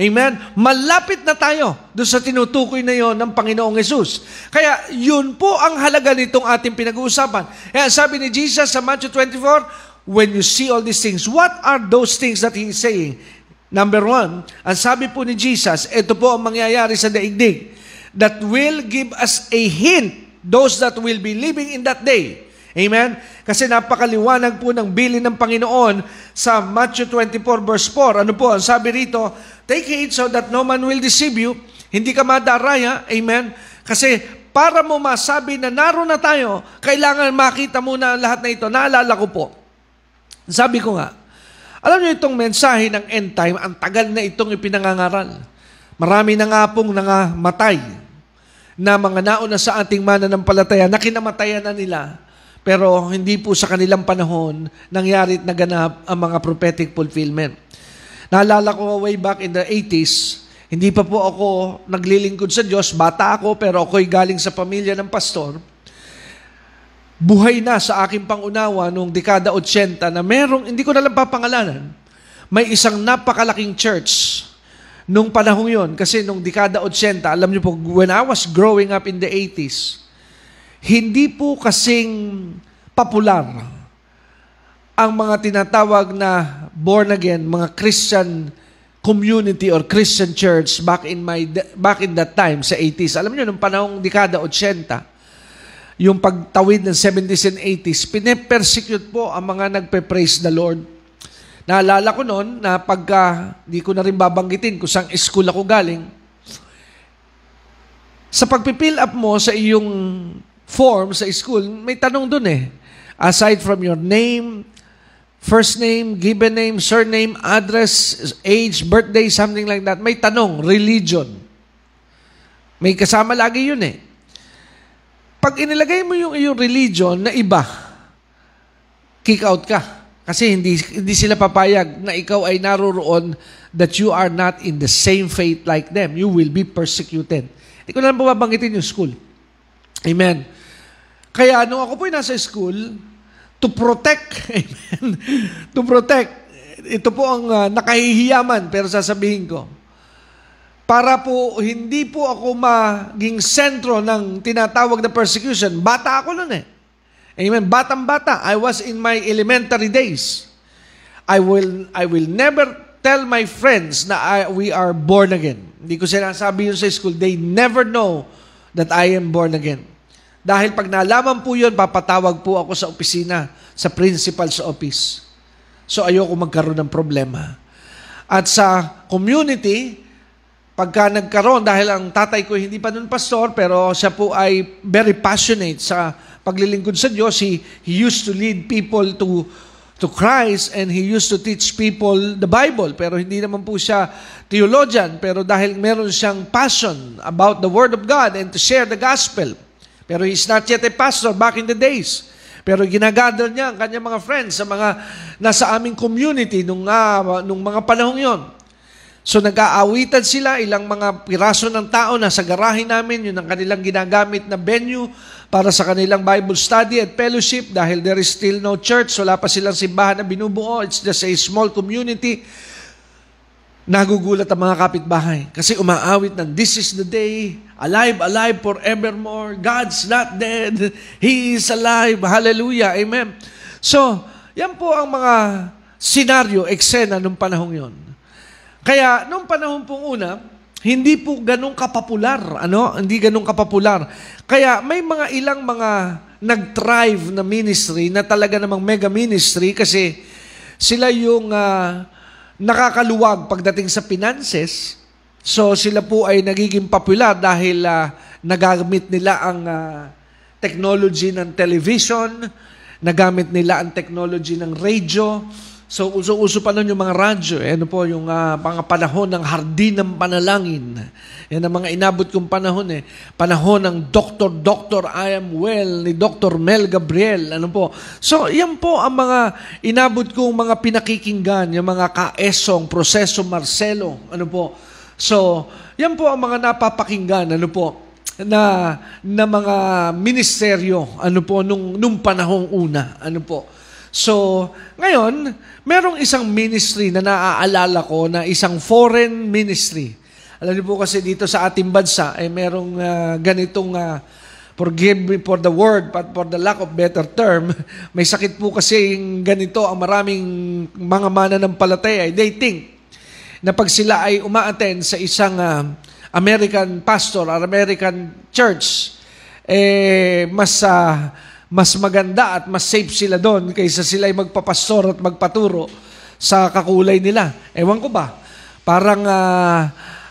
Amen? Malapit na tayo doon sa tinutukoy na yon ng Panginoong Yesus. Kaya yun po ang halaga nitong ating pinag-uusapan. Kaya sabi ni Jesus sa Matthew 24, when you see all these things, what are those things that He is saying? Number one, ang sabi po ni Jesus, ito po ang mangyayari sa daigdig that will give us a hint, those that will be living in that day. Amen? Kasi napakaliwanag po ng bilin ng Panginoon sa Matthew 24 verse 4. Ano po? Ang sabi rito, Take heed so that no man will deceive you. Hindi ka madaraya. Amen. Kasi para mo masabi na naroon na tayo, kailangan makita muna lahat na ito. Naalala ko po. Sabi ko nga, alam niyo itong mensahe ng end time, ang tagal na itong ipinangangaral. Marami na nga pong nangamatay na mga nauna sa ating mananampalataya na kinamatayan na nila. Pero hindi po sa kanilang panahon nangyari at naganap ang mga prophetic fulfillment. Naalala ko way back in the 80s, hindi pa po ako naglilingkod sa Diyos, bata ako pero ako'y galing sa pamilya ng pastor. Buhay na sa aking pangunawa noong dekada 80 na merong, hindi ko na lang papangalanan, may isang napakalaking church nung panahong yon kasi nung dekada 80, alam niyo po, when I was growing up in the 80s, hindi po kasing popular ang mga tinatawag na born again, mga Christian community or Christian church back in my back in that time sa 80s. Alam niyo nung panahong dekada 80, yung pagtawid ng 70s and 80s, pine-persecute po ang mga nagpe-praise the Lord. Naalala ko noon na pagka, di ko na rin babanggitin kung saan school ako galing, sa pagpipill up mo sa iyong form sa school, may tanong dun eh. Aside from your name, First name, given name, surname, address, age, birthday, something like that. May tanong, religion. May kasama lagi yun eh. Pag inilagay mo yung iyong religion na iba, kick out ka. Kasi hindi, hindi sila papayag na ikaw ay naroroon that you are not in the same faith like them. You will be persecuted. Hindi ko na lang babanggitin yung school. Amen. Kaya nung ako po nasa school, to protect. Amen. to protect. Ito po ang uh, nakahihiyaman, pero sasabihin ko, para po hindi po ako maging sentro ng tinatawag na persecution. Bata ako noon eh. Amen. Batang-bata. I was in my elementary days. I will I will never tell my friends na I, we are born again. Hindi ko sinasabi yun sa school. They never know that I am born again. Dahil pag nalaman po yun, papatawag po ako sa opisina, sa principal's office. So ayoko magkaroon ng problema. At sa community, pagka nagkaroon, dahil ang tatay ko hindi pa nun pastor, pero siya po ay very passionate sa paglilingkod sa Diyos. He, he used to lead people to to Christ and he used to teach people the Bible. Pero hindi naman po siya theologian. Pero dahil meron siyang passion about the Word of God and to share the gospel, pero he's not yet a pastor back in the days. Pero ginagather niya ang kanyang mga friends sa mga nasa aming community nung, uh, nung mga panahong yon. So nag-aawitan sila, ilang mga piraso ng tao na sa garahe namin, yun ang kanilang ginagamit na venue para sa kanilang Bible study at fellowship dahil there is still no church, wala pa silang simbahan na binubuo, it's just a small community. Nagugulat ang mga kapitbahay kasi umaawit ng this is the day, alive, alive forevermore. God's not dead. He is alive. Hallelujah. Amen. So, yan po ang mga senaryo, eksena nung panahong yon. Kaya, nung panahon pong una, hindi po ganun kapopular. Ano? Hindi ganun kapopular. Kaya, may mga ilang mga nag-thrive na ministry na talaga namang mega ministry kasi sila yung uh, nakakaluwag pagdating sa finances. So sila po ay nagiging popular dahil uh, nagamit nila ang uh, technology ng television, nagamit nila ang technology ng radio, So, uso-uso pa nun yung mga radyo. Eh, ano po, yung uh, mga panahon ng hardin ng panalangin. Yan ang mga inabot kong panahon eh. Panahon ng Dr. Dr. I am well ni Dr. Mel Gabriel. Ano po. So, yan po ang mga inabot kong mga pinakikinggan, yung mga kaesong, proseso Marcelo. Ano po. So, yan po ang mga napapakinggan. Ano po na na mga ministeryo ano po nung nung panahong una ano po So, ngayon, merong isang ministry na naaalala ko na isang foreign ministry. Alam niyo po kasi dito sa ating bansa, ay eh, merong uh, ganitong, uh, forgive me for the word, but for the lack of better term, may sakit po kasi ganito ang maraming mga mananampalataya. They think na pag sila ay umaattend sa isang uh, American pastor or American church, eh, mas uh, mas maganda at mas safe sila doon kaysa sila ay magpapastor at magpaturo sa kakulay nila. Ewan ko ba, Parang uh,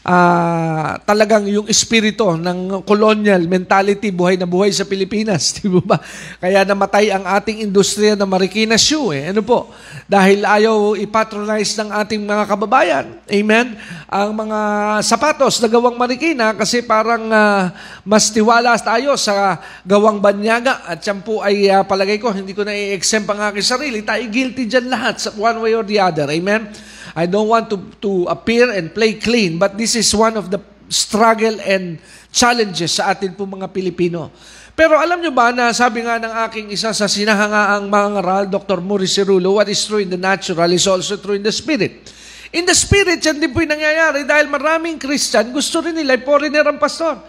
uh, talagang yung espiritu ng colonial mentality buhay na buhay sa Pilipinas, di ba? Kaya namatay ang ating industriya ng Marikina Shoe. Eh. Ano po? Dahil ayaw ipatronize ng ating mga kababayan. Amen? Ang mga sapatos na gawang Marikina kasi parang uh, mas tiwala tayo sa gawang Banyaga at yan po ay uh, palagay ko, hindi ko na i-exempt ang aking sarili. Tayo guilty dyan lahat sa one way or the other. Amen? I don't want to, to appear and play clean, but this is one of the struggle and challenges sa atin po mga Pilipino. Pero alam nyo ba na sabi nga ng aking isa sa sinahangaang mga ngaral, Dr. Maurice Cirulo, what is true in the natural is also true in the spirit. In the spirit, yan din po nangyayari dahil maraming Christian, gusto rin nila, foreigner ang pastor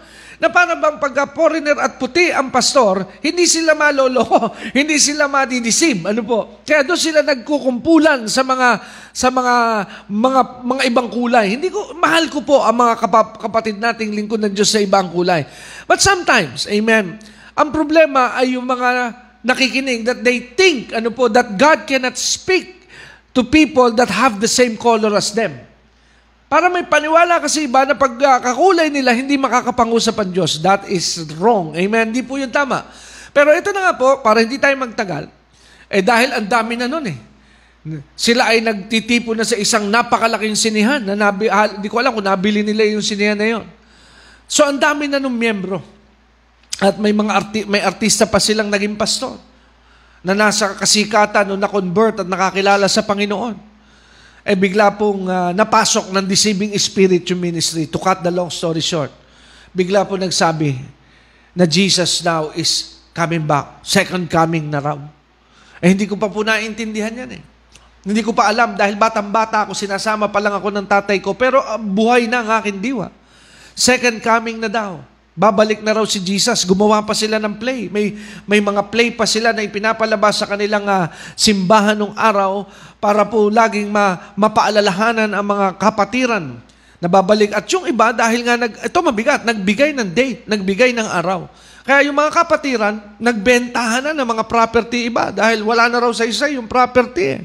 na para bang pagka foreigner at puti ang pastor, hindi sila maloloko, hindi sila madidisib. Ano po? Kaya doon sila nagkukumpulan sa mga sa mga mga mga ibang kulay. Hindi ko mahal ko po ang mga kapatid nating lingkod ng Diyos sa ibang kulay. But sometimes, amen. Ang problema ay yung mga nakikinig that they think ano po that God cannot speak to people that have the same color as them. Para may paniwala kasi iba na pag uh, kakulay nila, hindi makakapangusap ang Diyos. That is wrong. Amen? Hindi po yun tama. Pero ito na nga po, para hindi tayo magtagal, eh dahil ang dami na nun eh. Sila ay nagtitipo na sa isang napakalaking sinihan na nabi, ah, ko alam kung nabili nila yung sinihan na yon. So ang dami na nung miyembro. At may mga arti- may artista pa silang naging pastor na nasa kasikatan o na-convert at nakakilala sa Panginoon eh bigla pong uh, napasok ng deceiving spirit yung ministry. To cut the long story short, bigla po nagsabi na Jesus now is coming back. Second coming na raw. Eh hindi ko pa po naiintindihan yan eh. Hindi ko pa alam dahil batang-bata ako, sinasama pa lang ako ng tatay ko, pero uh, buhay na ang aking diwa. Second coming na daw. Babalik na raw si Jesus. Gumawa pa sila ng play. May, may mga play pa sila na ipinapalabas sa kanilang uh, simbahan ng araw para po laging ma, mapaalalahanan ang mga kapatiran na babalik. At yung iba, dahil nga, nag, ito mabigat, nagbigay ng date, nagbigay ng araw. Kaya yung mga kapatiran, nagbentahan na ng mga property iba dahil wala na raw sa isa yung property. Eh.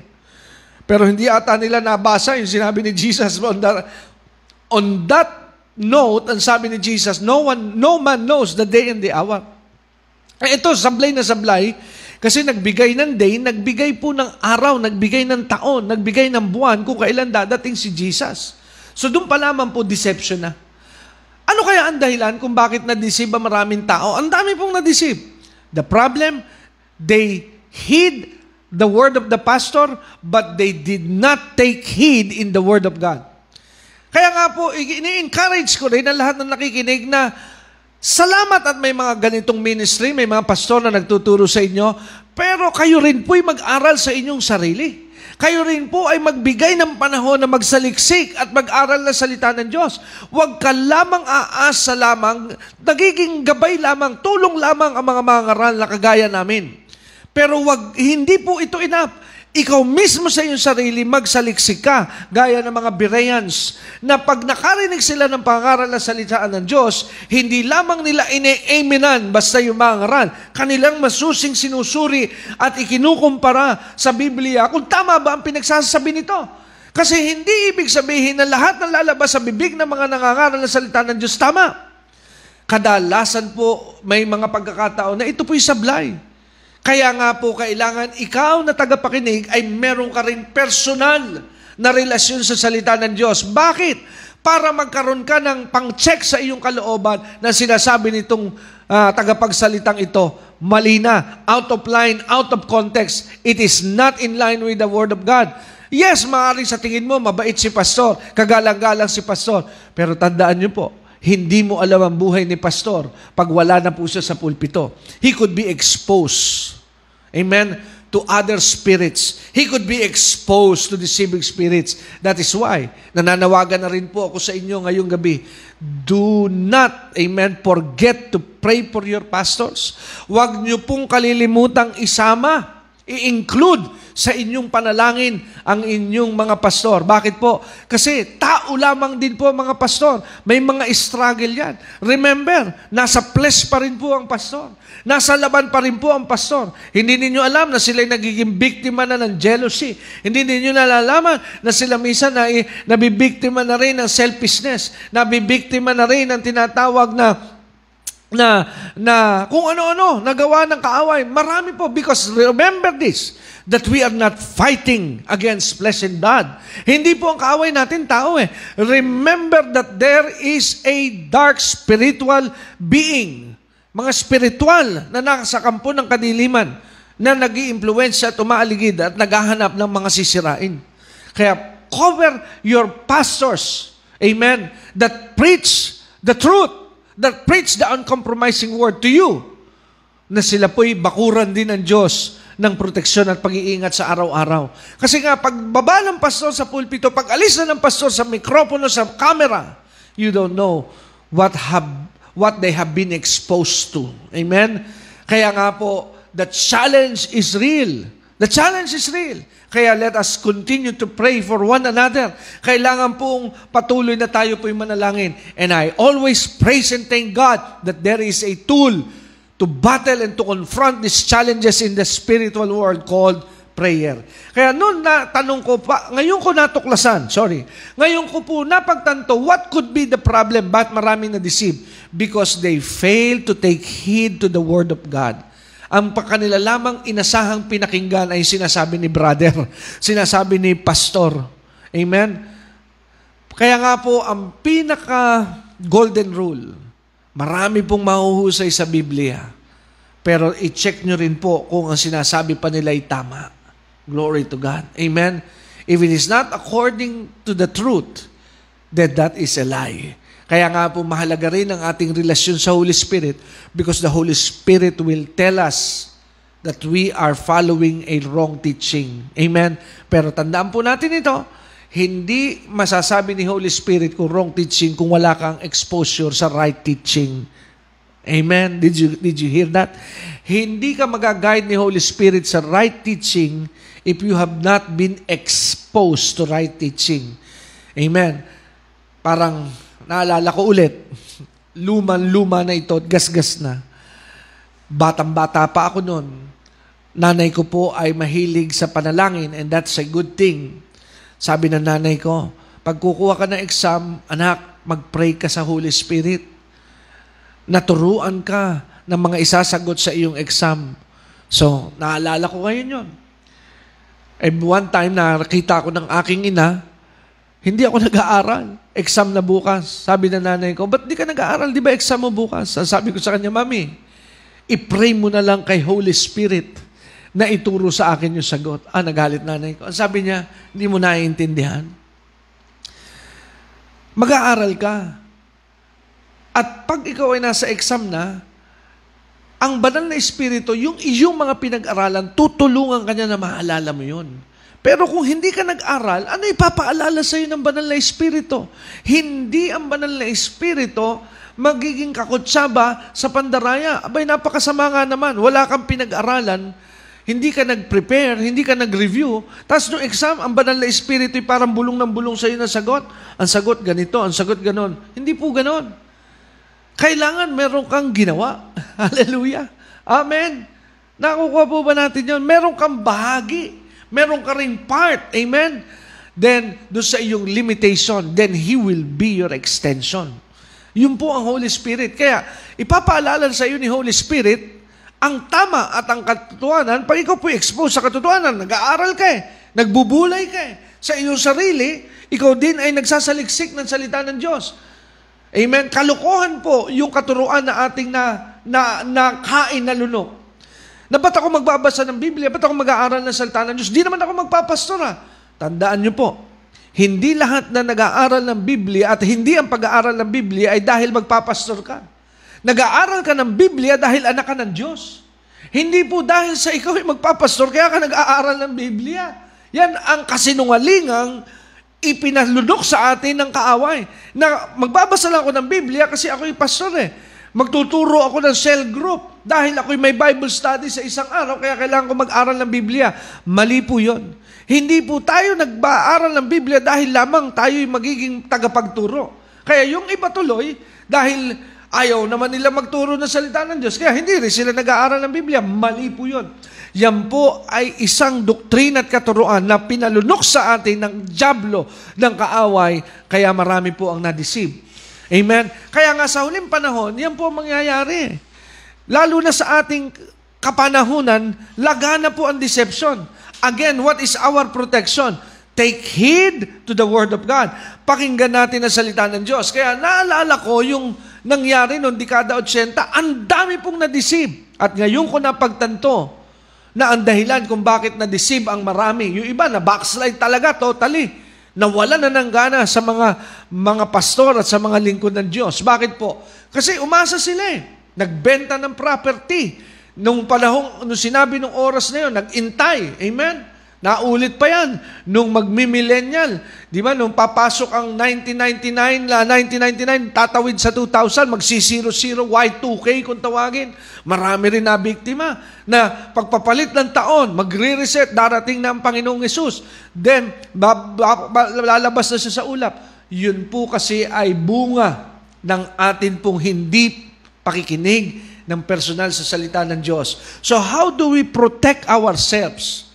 Pero hindi ata nila nabasa yung sinabi ni Jesus on that, on that note, ang sabi ni Jesus, no one, no man knows the day and the hour. Eh, ito, sablay na sablay, kasi nagbigay ng day, nagbigay po ng araw, nagbigay ng taon, nagbigay ng buwan kung kailan dadating si Jesus. So doon pa lamang po deception na. Ano kaya ang dahilan kung bakit na-deceive ang maraming tao? Ang dami pong na-deceive. The problem, they heed the word of the pastor, but they did not take heed in the word of God. Kaya nga po, ini-encourage ko rin ang lahat ng nakikinig na salamat at may mga ganitong ministry, may mga pastor na nagtuturo sa inyo, pero kayo rin po'y mag-aral sa inyong sarili. Kayo rin po ay magbigay ng panahon na magsaliksik at mag-aral na salita ng Diyos. Huwag ka lamang aasa lamang, nagiging gabay lamang, tulong lamang ang mga mga ngaral na kagaya namin. Pero wag, hindi po ito enough ikaw mismo sa iyong sarili magsaliksik ka, gaya ng mga Bereans, na pag nakarinig sila ng pangaral na salitaan ng Diyos, hindi lamang nila ine-aminan basta yung mangaral. Kanilang masusing sinusuri at ikinukumpara sa Biblia kung tama ba ang pinagsasabi nito. Kasi hindi ibig sabihin na lahat ng lalabas sa bibig ng mga nangangaral na salita ng Diyos tama. Kadalasan po may mga pagkakataon na ito po'y sablay. Kaya nga po kailangan ikaw na tagapakinig ay meron ka rin personal na relasyon sa salita ng Diyos. Bakit? Para magkaroon ka ng pang-check sa iyong kalooban na sinasabi nitong uh, tagapagsalitang ito, mali na, out of line, out of context. It is not in line with the Word of God. Yes, maaari sa tingin mo, mabait si pastor, kagalang-galang si pastor. Pero tandaan niyo po, hindi mo alam ang buhay ni pastor pag wala na po siya sa pulpito. He could be exposed Amen? To other spirits. He could be exposed to deceiving spirits. That is why, nananawagan na rin po ako sa inyo ngayong gabi. Do not, amen, forget to pray for your pastors. Huwag niyo pong kalilimutang isama I-include sa inyong panalangin ang inyong mga pastor. Bakit po? Kasi tao lamang din po mga pastor. May mga struggle yan. Remember, nasa flesh pa rin po ang pastor. Nasa laban pa rin po ang pastor. Hindi ninyo alam na sila'y nagiging biktima na ng jealousy. Hindi ninyo nalalaman na sila minsan na nabibiktima na rin ng selfishness. Nabibiktima na rin ng tinatawag na na na kung ano-ano nagawa ng kaaway. Marami po because remember this that we are not fighting against flesh and blood. Hindi po ang kaaway natin tao eh. Remember that there is a dark spiritual being. Mga spiritual na nasa kampo ng kadiliman na nag iimpluwensya at umaaligid at naghahanap ng mga sisirain. Kaya cover your pastors, amen, that preach the truth that preach the uncompromising word to you na sila po'y bakuran din ng Diyos ng proteksyon at pag-iingat sa araw-araw. Kasi nga, pagbaba ng pastor sa pulpito, pag alis na ng pastor sa mikropono, sa camera, you don't know what have what they have been exposed to. Amen? Kaya nga po, the challenge is real. The challenge is real. Kaya let us continue to pray for one another. Kailangan pong patuloy na tayo po'y manalangin. And I always praise and thank God that there is a tool to battle and to confront these challenges in the spiritual world called prayer. Kaya noon na tanong ko pa, ngayon ko natuklasan, sorry, ngayon ko po napagtanto, what could be the problem? Ba't maraming na-deceive? Because they fail to take heed to the Word of God. Ang kanila lamang inasahang pinakinggan ay sinasabi ni brother, sinasabi ni pastor. Amen? Kaya nga po, ang pinaka golden rule, marami pong mahuhusay sa Biblia. Pero i-check nyo rin po kung ang sinasabi pa nila ay tama. Glory to God. Amen? If it is not according to the truth, then that is a lie. Kaya nga po mahalaga rin ang ating relasyon sa Holy Spirit because the Holy Spirit will tell us that we are following a wrong teaching. Amen? Pero tandaan po natin ito, hindi masasabi ni Holy Spirit kung wrong teaching kung wala kang exposure sa right teaching. Amen? Did you, did you hear that? Hindi ka magaguide ni Holy Spirit sa right teaching if you have not been exposed to right teaching. Amen? Parang Naalala ko ulit, luman-luma na ito at gasgas na. Batang-bata pa ako noon. Nanay ko po ay mahilig sa panalangin and that's a good thing. Sabi ng nanay ko, pag kukuha ka ng exam, anak, mag-pray ka sa Holy Spirit. Naturuan ka ng mga isasagot sa iyong exam. So, naalala ko ngayon yon. And one time, nakita ko ng aking ina, hindi ako nag-aaral. Exam na bukas. Sabi ng nanay ko, ba't di ka nag-aaral? Di ba exam mo bukas? Sabi ko sa kanya, Mami, i-pray mo na lang kay Holy Spirit na ituro sa akin yung sagot. Ah, nagalit nanay ko. Sabi niya, hindi mo naiintindihan. Mag-aaral ka. At pag ikaw ay nasa exam na, ang banal na espiritu, yung iyong mga pinag-aralan, tutulungan kanya na maalala mo yun. Pero kung hindi ka nag-aral, ano ipapaalala sa iyo ng banal na espiritu? Hindi ang banal na espiritu magiging kakutsaba sa pandaraya. Abay, napakasama nga naman. Wala kang pinag-aralan, hindi ka nag-prepare, hindi ka nag-review. Tapos nung exam, ang banal na espiritu parang bulong ng bulong sa iyo na sagot. Ang sagot ganito, ang sagot ganon. Hindi po ganon. Kailangan meron kang ginawa. Hallelujah. Amen. Nakukuha po ba natin yun? Meron kang bahagi meron ka ring part. Amen? Then, do sa iyong limitation, then He will be your extension. Yun po ang Holy Spirit. Kaya, ipapaalala sa iyo ni Holy Spirit, ang tama at ang katotohanan, pag ikaw po expose sa katotohanan, nag-aaral ka eh, nagbubulay ka eh, sa iyong sarili, ikaw din ay nagsasaliksik ng salita ng Diyos. Amen? Kalukuhan po yung katuruan na ating na, na, na kain na lunok. Na ba't ako magbabasa ng Biblia? Ba't ako mag-aaral ng salita ng Diyos? Di naman ako magpapastor ha. Tandaan niyo po, hindi lahat na nag-aaral ng Biblia at hindi ang pag-aaral ng Biblia ay dahil magpapastor ka. Nag-aaral ka ng Biblia dahil anak ka ng Diyos. Hindi po dahil sa ikaw ay magpapastor, kaya ka nag-aaral ng Biblia. Yan ang kasinungalingang ipinalunok sa atin ng kaaway. Na magbabasa lang ako ng Biblia kasi ako ay pastor eh. Magtuturo ako ng cell group dahil ako'y may Bible study sa isang araw, kaya kailangan ko mag-aral ng Biblia. Mali po yon. Hindi po tayo nag-aaral ng Biblia dahil lamang tayo'y magiging tagapagturo. Kaya yung iba tuloy, dahil ayaw naman nila magturo ng salita ng Diyos, kaya hindi rin sila nag-aaral ng Biblia. Mali po yun. Yan po ay isang doktrina at katuruan na pinalunok sa atin ng jablo ng kaaway, kaya marami po ang nadeceive. Amen? Kaya nga sa huling panahon, yan po ang mangyayari. Lalo na sa ating kapanahunan, lagana po ang deception. Again, what is our protection? Take heed to the Word of God. Pakinggan natin ang salita ng Diyos. Kaya naalala ko yung nangyari noong dekada 80, ang dami pong na-deceive. At ngayon ko napagtanto na ang dahilan kung bakit na-deceive ang marami. Yung iba na backslide talaga totally nawala na ng gana sa mga mga pastor at sa mga lingkod ng Diyos. Bakit po? Kasi umasa sila eh. Nagbenta ng property. Nung panahong, nung sinabi nung oras na yun, nag-intay. Amen? Naulit pa yan nung magmi-millennial. Di ba? Nung papasok ang 1999, la 1999, tatawid sa 2000, magsi-00, Y2K kung tawagin. Marami rin na biktima na pagpapalit ng taon, magre-reset, darating na ang Panginoong Yesus. Then, lalabas na siya sa ulap. Yun po kasi ay bunga ng atin pong hindi pakikinig ng personal sa salita ng Diyos. So how do we protect ourselves?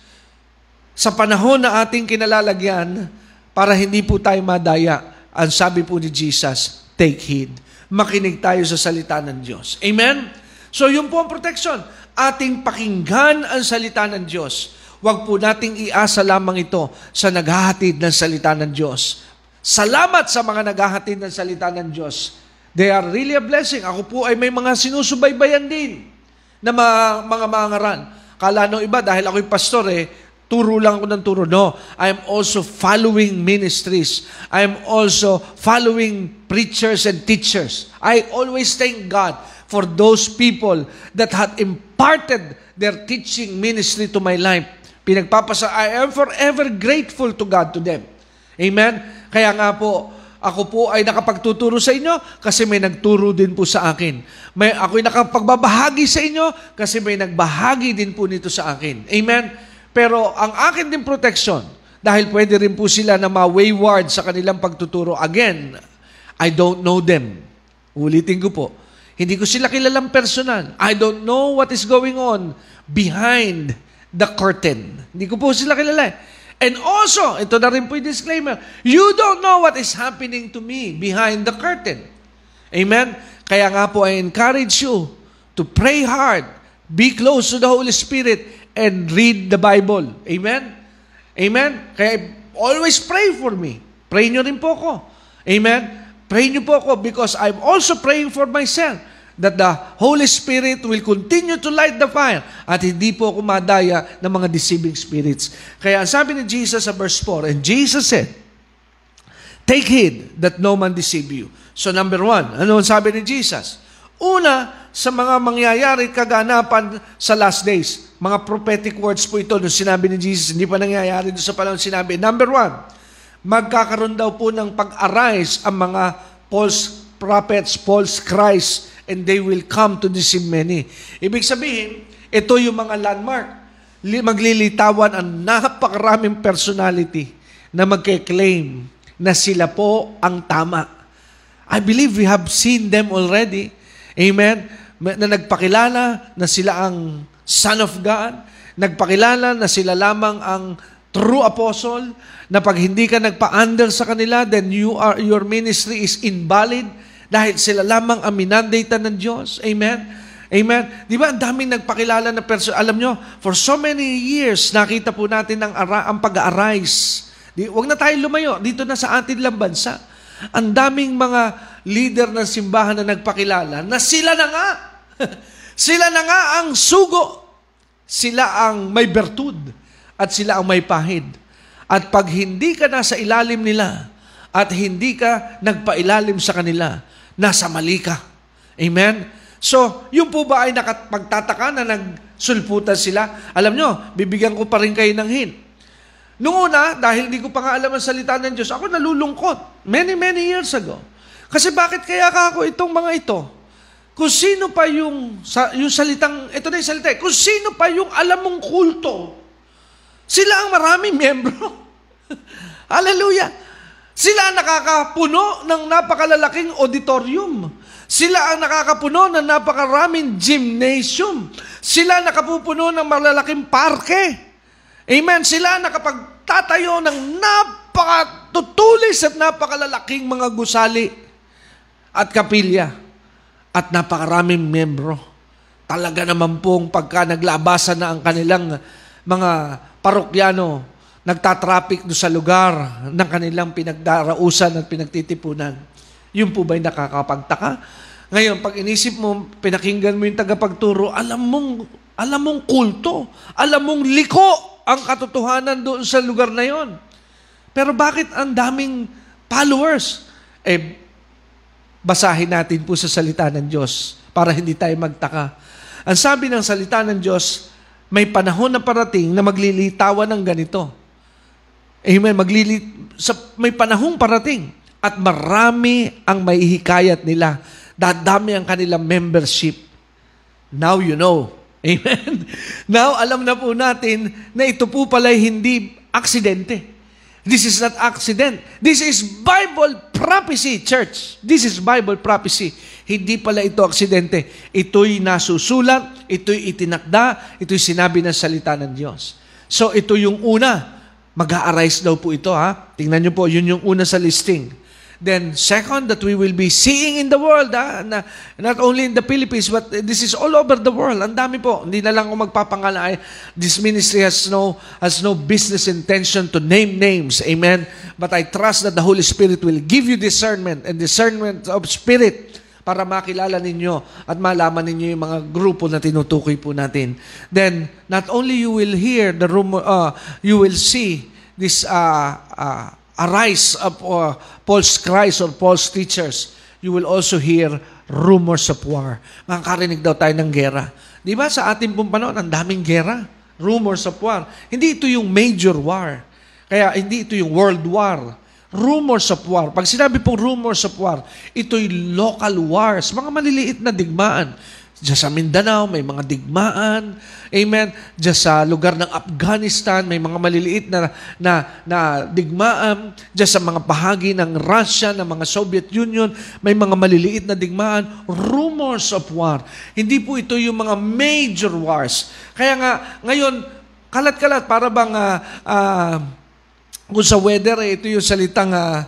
Sa panahon na ating kinalalagyan para hindi po tayo madaya. Ang sabi po ni Jesus, take heed. Makinig tayo sa salita ng Diyos. Amen? So yun po ang protection. Ating pakinggan ang salita ng Diyos. Huwag po nating iasa lamang ito sa naghahatid ng salita ng Diyos. Salamat sa mga naghahatid ng salita ng Diyos. They are really a blessing. Ako po ay may mga sinusubaybayan din na mga, mga mangaran. Kala nung iba, dahil ako'y pastor eh, turo lang ako ng turo. No, I am also following ministries. I am also following preachers and teachers. I always thank God for those people that had imparted their teaching ministry to my life. Pinagpapasa, I am forever grateful to God to them. Amen? Kaya nga po, ako po ay nakapagtuturo sa inyo kasi may nagturo din po sa akin. May, ako'y nakapagbabahagi sa inyo kasi may nagbahagi din po nito sa akin. Amen? Pero ang akin din protection, dahil pwede rin po sila na ma-wayward sa kanilang pagtuturo. Again, I don't know them. Ulitin ko po. Hindi ko sila kilalang personal. I don't know what is going on behind the curtain. Hindi ko po sila kilala. And also, ito na rin po yung disclaimer, you don't know what is happening to me behind the curtain. Amen? Kaya nga po, I encourage you to pray hard, be close to the Holy Spirit, and read the Bible. Amen? Amen? Kaya always pray for me. Pray nyo rin po ako. Amen? Pray nyo po ako because I'm also praying for myself that the Holy Spirit will continue to light the fire at hindi po ako madaya ng mga deceiving spirits. Kaya ang sabi ni Jesus sa verse 4, and Jesus said, Take heed that no man deceive you. So number one, ano ang sabi ni Jesus? Una, sa mga mangyayari kaganapan sa last days. Mga prophetic words po ito nung sinabi ni Jesus, hindi pa nangyayari doon sa panahon sinabi. Number one, magkakaroon daw po ng pag-arise ang mga false prophets, false Christ, and they will come to deceive many. Ibig sabihin, ito yung mga landmark. Maglilitawan ang napakaraming personality na magke-claim na sila po ang tama. I believe we have seen them already. Amen? Na nagpakilala na sila ang Son of God, nagpakilala na sila lamang ang true apostle, na pag hindi ka nagpa-under sa kanila, then you are, your ministry is invalid dahil sila lamang ang minandatan ng Diyos. Amen? Amen? Di ba, ang daming nagpakilala na person. Alam nyo, for so many years, nakita po natin ang, ara- ang pag-arise. Di, wag na tayo lumayo. Dito na sa atin lang bansa. Ang daming mga leader ng simbahan na nagpakilala na sila na nga. sila na nga ang sugo sila ang may bertud at sila ang may pahid. At pag hindi ka nasa ilalim nila at hindi ka nagpailalim sa kanila, nasa mali ka. Amen? So, yung po ba ay nakapagtataka na nagsulputan sila? Alam nyo, bibigyan ko pa rin kayo ng hint. Noong una, dahil hindi ko pa nga alam ang salita ng Diyos, ako nalulungkot. Many, many years ago. Kasi bakit kaya ka ako itong mga ito? kung sino pa yung, yung salitang, ito na yung salita, kung sino pa yung alam mong kulto, sila ang maraming membro. Hallelujah. Sila ang nakakapuno ng napakalalaking auditorium. Sila ang nakakapuno ng napakaraming gymnasium. Sila nakapupuno ng malalaking parke. Amen. Sila ang nakapagtatayo ng napakatutulis at napakalalaking mga gusali at kapilya at napakaraming membro. Talaga naman pong pagka naglabasan na ang kanilang mga parokyano, nagtatraffic do sa lugar ng kanilang pinagdarausan at pinagtitipunan. Yun po ba'y nakakapagtaka? Ngayon, pag inisip mo, pinakinggan mo yung tagapagturo, alam mong, alam mong kulto, alam mong liko ang katotohanan doon sa lugar na yon. Pero bakit ang daming followers? Eh, Basahin natin po sa salita ng Diyos para hindi tayo magtaka. Ang sabi ng salita ng Diyos, may panahon na parating na maglilitawan ng ganito. Amen. Maglili, sa, may panahong parating at marami ang maihikayat nila. Dadami ang kanilang membership. Now you know. Amen. Now, alam na po natin na ito po pala hindi aksidente. This is not accident. This is Bible prophecy, church. This is Bible prophecy. Hindi pala ito aksidente. Ito'y nasusulat, ito'y itinakda, ito'y sinabi ng salita ng Diyos. So ito yung una. Mag-a-arise daw po ito ha. Tingnan niyo po, yun yung una sa listing. Then second, that we will be seeing in the world, ah, na, not only in the Philippines, but this is all over the world. Ang dami po. Hindi na lang ako magpapangalay. This ministry has no, has no business intention to name names. Amen? But I trust that the Holy Spirit will give you discernment and discernment of spirit para makilala ninyo at malaman ninyo yung mga grupo na tinutukoy po natin. Then, not only you will hear the rumor, uh, you will see this uh, uh, arise of uh, false Christ or false teachers, you will also hear rumors of war. Makakarinig daw tayo ng gera. Di ba sa ating pong ang daming gera. Rumors of war. Hindi ito yung major war. Kaya hindi ito yung world war. Rumors of war. Pag sinabi pong rumors of war, ito'y local wars, mga maliliit na digmaan. Diyan sa Mindanao, may mga digmaan. Amen. Diyan sa lugar ng Afghanistan, may mga maliliit na, na, na digmaan. Diyan sa mga bahagi ng Russia, ng mga Soviet Union, may mga maliliit na digmaan. Rumors of war. Hindi po ito yung mga major wars. Kaya nga, ngayon, kalat-kalat, para bang uh, uh, kung sa weather, eh, ito yung salitang uh,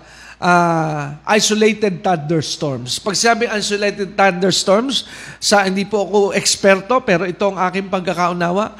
uh, isolated thunderstorms. Pag sabi isolated thunderstorms, sa hindi po ako eksperto, pero ito ang aking pagkakaunawa,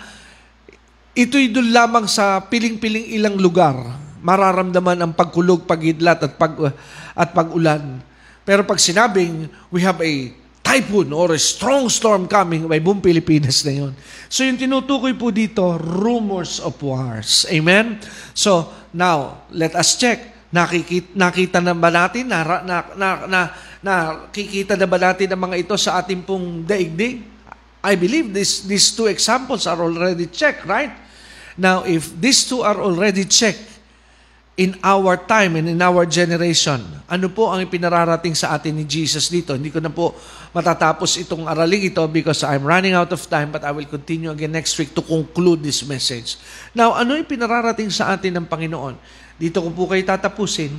ito'y doon lamang sa piling-piling ilang lugar. Mararamdaman ang pagkulog, pagidlat at pag at pag-ulan. Pero pag sinabing we have a typhoon or a strong storm coming, may buong Pilipinas na yun. So yung tinutukoy po dito, rumors of wars. Amen? So now, let us check Nakikita, nakita na ba natin, na, na, na, na, nakikita na ba natin ang mga ito sa ating pong daigdig? I believe this, these two examples are already checked, right? Now, if these two are already checked in our time and in our generation, ano po ang ipinararating sa atin ni Jesus dito? Hindi ko na po matatapos itong araling ito because I'm running out of time but I will continue again next week to conclude this message. Now, ano yung pinararating sa atin ng Panginoon? Dito ko po kayo tatapusin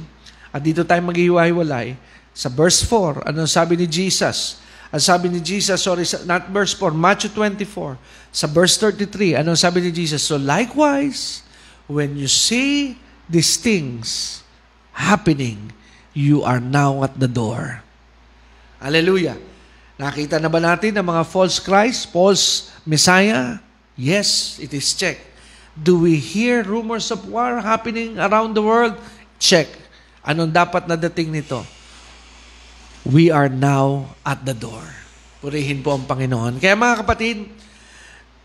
at dito tayo maghihiwa-hiwalay. Sa verse 4, ano sabi ni Jesus? Ang sabi ni Jesus, sorry, not verse 4, Matthew 24. Sa verse 33, ano sabi ni Jesus? So likewise, when you see these things happening, you are now at the door. Hallelujah. Nakita na ba natin ang mga false Christ, false Messiah? Yes, it is checked. Do we hear rumors of war happening around the world? Check. Anong dapat na dating nito? We are now at the door. Purihin po ang Panginoon. Kaya mga kapatid,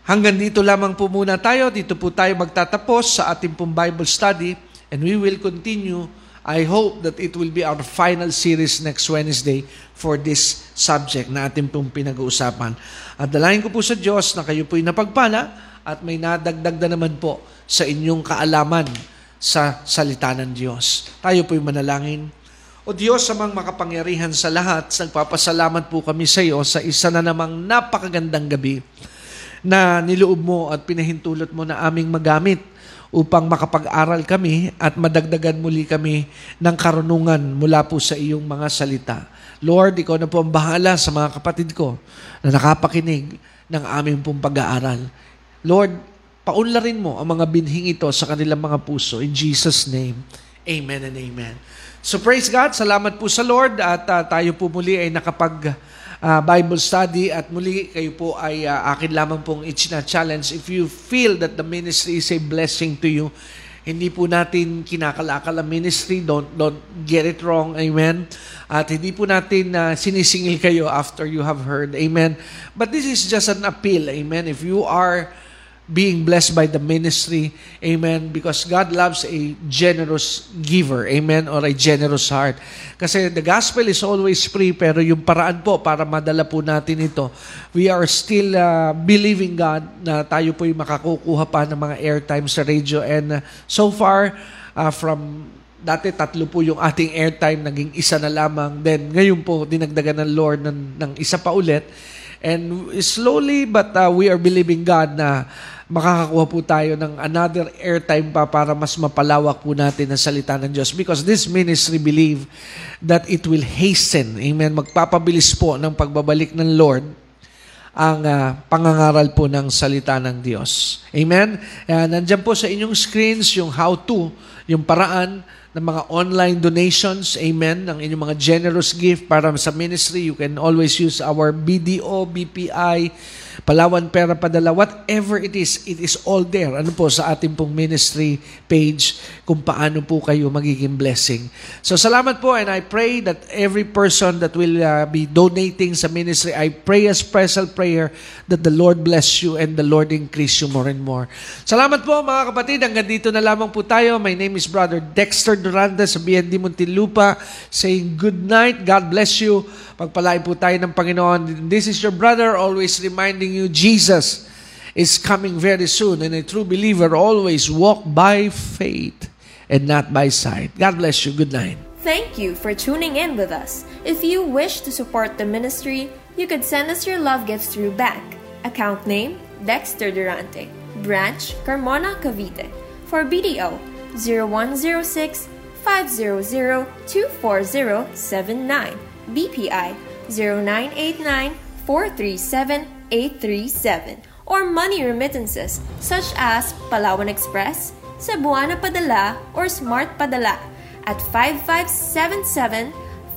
hanggang dito lamang po muna tayo. Dito po tayo magtatapos sa ating pong Bible study and we will continue I hope that it will be our final series next Wednesday for this subject na ating pong pinag-uusapan. At dalayan ko po sa Diyos na kayo po'y napagpala at may nadagdag na naman po sa inyong kaalaman sa salita ng Diyos. Tayo po'y manalangin. O Diyos, samang makapangyarihan sa lahat, nagpapasalamat po kami sa iyo sa isa na namang napakagandang gabi na niloob mo at pinahintulot mo na aming magamit upang makapag-aral kami at madagdagan muli kami ng karunungan mula po sa iyong mga salita. Lord, ikaw na po ang bahala sa mga kapatid ko na nakapakinig ng aming pong pag-aaral. Lord, paunlarin mo ang mga binhing ito sa kanilang mga puso. In Jesus' name, Amen and Amen. So praise God, salamat po sa Lord at uh, tayo po muli ay nakapag uh, Bible study at muli kayo po ay uh, akin lamang pong ichina-challenge. If you feel that the ministry is a blessing to you, hindi po natin kinakalakal ang ministry. Don't, don't get it wrong. Amen. At hindi po natin uh, sinisingil kayo after you have heard. Amen. But this is just an appeal. Amen. If you are being blessed by the ministry. Amen. Because God loves a generous giver. Amen. Or a generous heart. Kasi the gospel is always free pero yung paraan po para madala po natin ito, we are still uh, believing God na tayo po yung makakukuha pa ng mga airtime sa radio. And uh, so far, uh, from dati tatlo po yung ating airtime, naging isa na lamang. Then ngayon po, dinagdagan ng Lord ng, ng isa pa ulit. And slowly but uh, we are believing God na makakakuha po tayo ng another airtime pa para mas mapalawak po natin ang salita ng Diyos. Because this ministry believe that it will hasten, amen, magpapabilis po ng pagbabalik ng Lord ang uh, pangangaral po ng salita ng Diyos. Amen? Uh, nandyan po sa inyong screens yung how to, yung paraan ng mga online donations, amen, ng inyong mga generous gift para sa ministry. You can always use our BDO, BPI, Palawan Pera Padala, whatever it is, it is all there. Ano po sa ating pong ministry page kung paano po kayo magiging blessing. So salamat po and I pray that every person that will uh, be donating sa ministry, I pray a special prayer that the Lord bless you and the Lord increase you more and more. Salamat po mga kapatid. Hanggang dito na lamang po tayo. My name is Brother Dexter Duranda sa BND Muntinlupa saying good night. God bless you. Pagpalain po tayo ng Panginoon. This is your brother always reminding you Jesus is coming very soon and a true believer always walk by faith and not by sight. God bless you. Good night. Thank you for tuning in with us. If you wish to support the ministry, you could send us your love gifts through bank. Account name Dexter Durante. Branch Carmona Cavite. For BDO 0106 500 24079. BPI 0989-437-837 or money remittances such as Palawan Express, Cebuana Padala, or Smart Padala at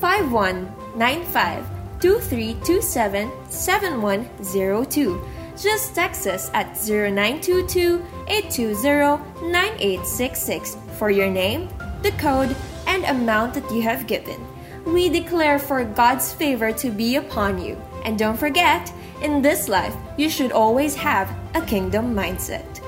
5575-5195-2327-7102. Just text us at 0922-820-9866 for your name, the code, and amount that you have given we declare for God's favor to be upon you. And don't forget, in this life, you should always have a kingdom mindset.